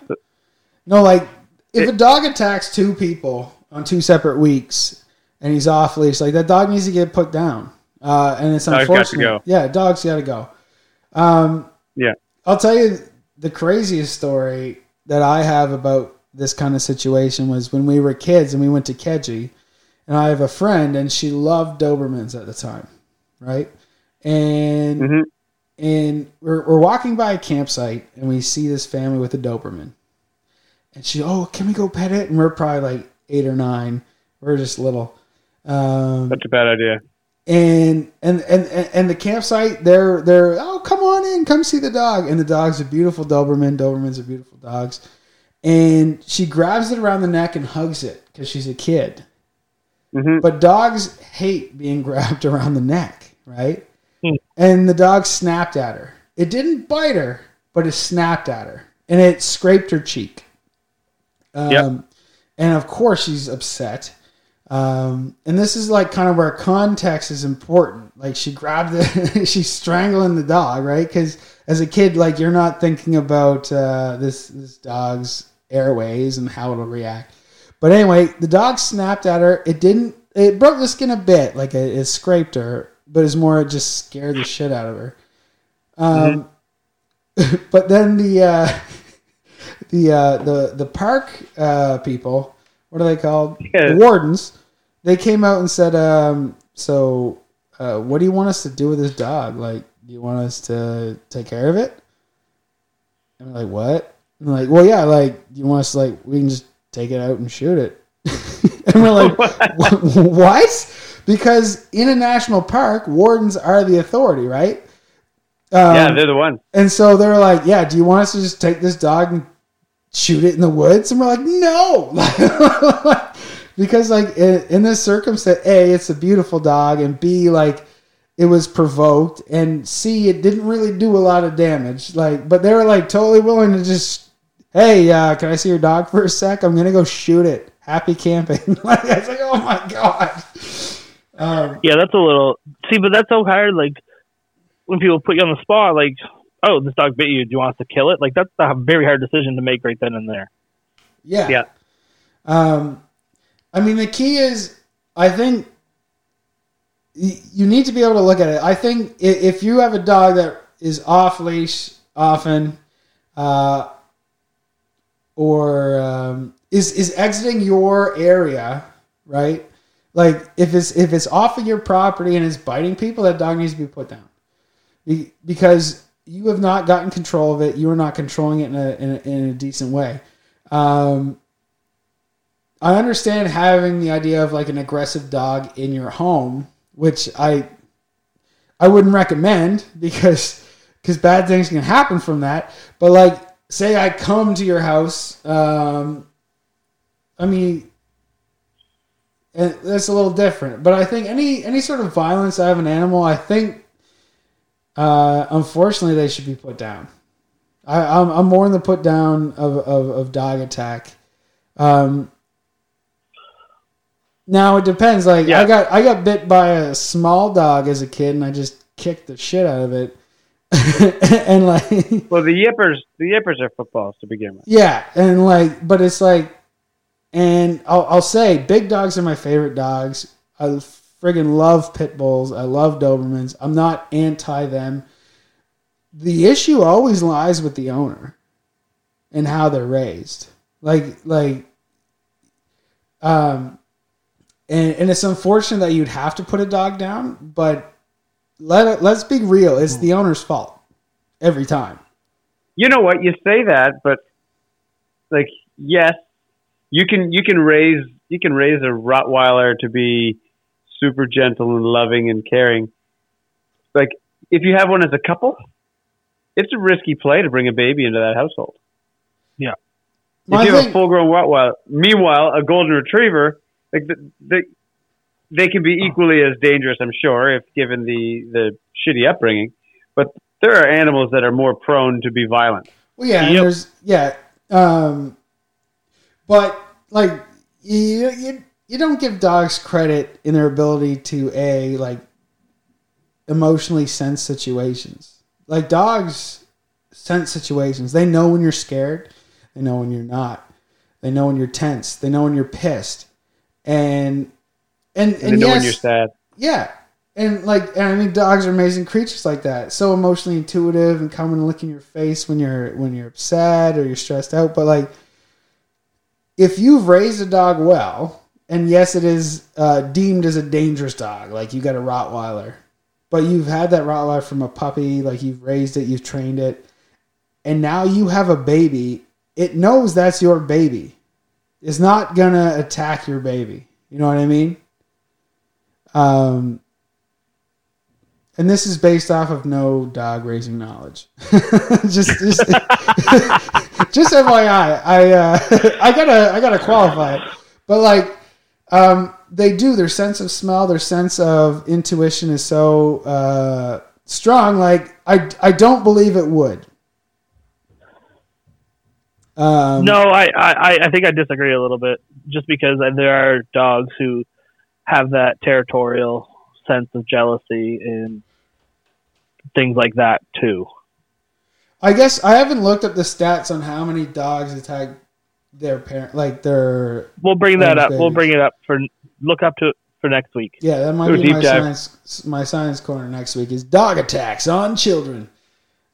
No, like if a dog attacks two people on two separate weeks and he's off leash, like that dog needs to get put down. Uh, and it's Dog's unfortunate. go. Yeah, dog's got to go. Um, Yeah. I'll tell you the craziest story that I have about this kind of situation was when we were kids and we went to Keji, and I have a friend and she loved Dobermans at the time, right? And Mhm. and we're, we're walking by a campsite and we see this family with a Doberman. And she, oh, can we go pet it? And we're probably like eight or nine. We're just little. Um, Such a bad idea. and and and and the campsite they're they're oh come on in come see the dog. And the dog's a beautiful doberman. Dobermans are beautiful dogs. And she grabs it around the neck and hugs it because she's a kid. Hmm but dogs hate being grabbed around the neck right? Hmm. and the dog snapped at her. It didn't bite her but it snapped at her. And it scraped her cheek. Um, Yep. and of course she's upset Um, and this is like kind of where context is important. Like she grabbed the, she's strangling the dog, right? Because as a kid, like you're not thinking about uh, this this dog's airways and how it'll react. But anyway, the dog snapped at her. It didn't. It broke the skin a bit, like it, it scraped her, but it's more it just scared the shit out of her. Um, but then the uh, the uh, the the park uh, people, what are they called? Yeah. The wardens. They came out and said, um, "So, uh, what do you want us to do with this dog? Like, do you want us to take care of it?" And we're like, "What?" And they're like, "Well, yeah. Like, you want us to, like we can just take it out and shoot it?" and we're like, "Wh- "What?" Because in a national park, wardens are the authority, right? Um, yeah, they're the ones. and so they're like, "Yeah, do you want us to just take this dog and shoot it in the woods?" And we're like, "No," because like in, in this circumstance, a it's a beautiful dog, and b like it was provoked, and c it didn't really do a lot of damage. Like, but they were like totally willing to just, "Hey, uh, can I see your dog for a sec? I'm gonna go shoot it." Happy camping. like, I was like, "Oh my god." Um, Yeah, that's a little. See, but that's so hard. Like when people put you on the spot, like, oh, this dog bit you. Do you want us to kill it? Like that's a very hard decision to make right then and there. Yeah. Yeah. Um, I mean, the key is, I think y- you need to be able to look at it. I think if you have a dog that is off leash often, uh, or um, is is exiting your area, right? Like if it's if it's off of your property and it's biting people, that dog needs to be put down, because you have not gotten control of it. You are not controlling it in a in a, in a decent way. Um, I understand having the idea of like an aggressive dog in your home, which I I wouldn't recommend because because bad things can happen from that. But like, say I come to your house, um, I mean, and that's a little different. But I think any any sort of violence out of an animal, I think, uh, unfortunately, they should be put down. I, I'm I'm more in the put down of of, of dog attack. Um, now it depends. Like I got I got bit by a small dog as a kid, and I just kicked the shit out of it. and like Well, the yippers, the yippers are footballs to begin with. yeah, and like, but it's like, and I'll, I'll say, big dogs are my favorite dogs. I friggin' love pit bulls. I love Dobermans. I'm not anti them. The issue always lies with the owner and how they're raised. Like, like, um, and and it's unfortunate that you'd have to put a dog down, but let let's be real. It's the owner's fault every time. You know what? You say that, but like, yes, you can you can raise you can raise a Rottweiler to be super gentle and loving and caring. Like, if you have one as a couple, it's a risky play to bring a baby into that household. Yeah. if you have thing- a full-grown Rottweiler, meanwhile, a golden retriever, like the, the, they can be equally as dangerous, I'm sure, if given the the shitty upbringing. But there are animals that are more prone to be violent. Well, yeah, Yep. there's yeah, um, but like you, you you don't give dogs credit in their ability to a like emotionally sense situations. Like dogs sense situations. They know when you're scared. They know when you're not. They know when you're tense. They know when you're pissed. And and And, and, they know yes, when you're sad. yeah. And like, and I mean, dogs are amazing creatures like that. So emotionally intuitive and come and lick in your face when you're when you're upset or you're stressed out. But like, if you've raised a dog well, and yes, it is uh, deemed as a dangerous dog, like you got a Rottweiler, but you've had that Rottweiler from a puppy, like you've raised it, you've trained it, and now you have a baby. It knows that's your baby. It's not gonna attack your baby. You know what I mean? Um, and this is based off of no dog raising knowledge. just, just, just FYI, I, uh, I gotta, I gotta qualify it. But like, um, they do their sense of smell, their sense of intuition is so uh, strong. Like, I, I don't believe it would. Um, No, I, I, I think I disagree a little bit. Just because there are dogs who have that territorial sense of jealousy and things like that too. I guess I haven't looked up the stats on how many dogs attack their parent, like their. We'll bring that up. We'll bring it up for look up to it for next week. Yeah, that might be my dive. science. My science corner next week is dog attacks on children.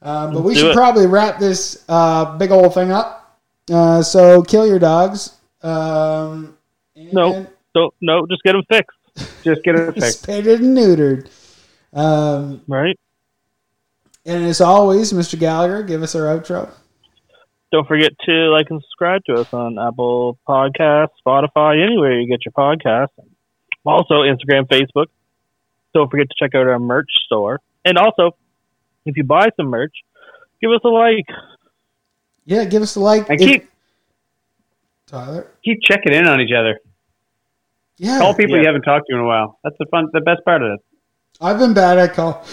Um, but we should it. probably wrap this uh, big old thing up. Uh, so kill your dogs. Um, No. So no, just get them fixed, Just get it fixed. spayed and neutered. Um, right? and as always, Mr. Gallagher, give us our outro. Don't forget to like and subscribe to us on Apple Podcasts, Spotify, anywhere you get your podcasts. Also, Instagram, Facebook. Don't forget to check out our merch store. And also, if you buy some merch, give us a like. Yeah, give us a like. And If- keep Tyler. keep checking in on each other. Yeah, Call people Yeah. you haven't talked to in a while. That's the fun, the best part of it. I've been bad at call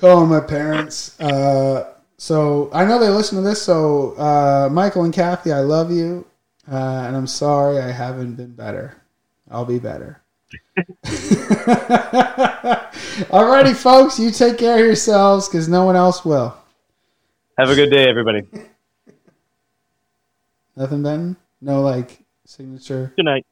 calling my parents. Uh, so I know they listen to this. So uh, Michael and Kathy, I love you, uh, and I'm sorry I haven't been better. I'll be better. Alrighty, folks, you take care of yourselves because no one else will. Have a good day, everybody. Nothing, Ben? No, like signature. Good night.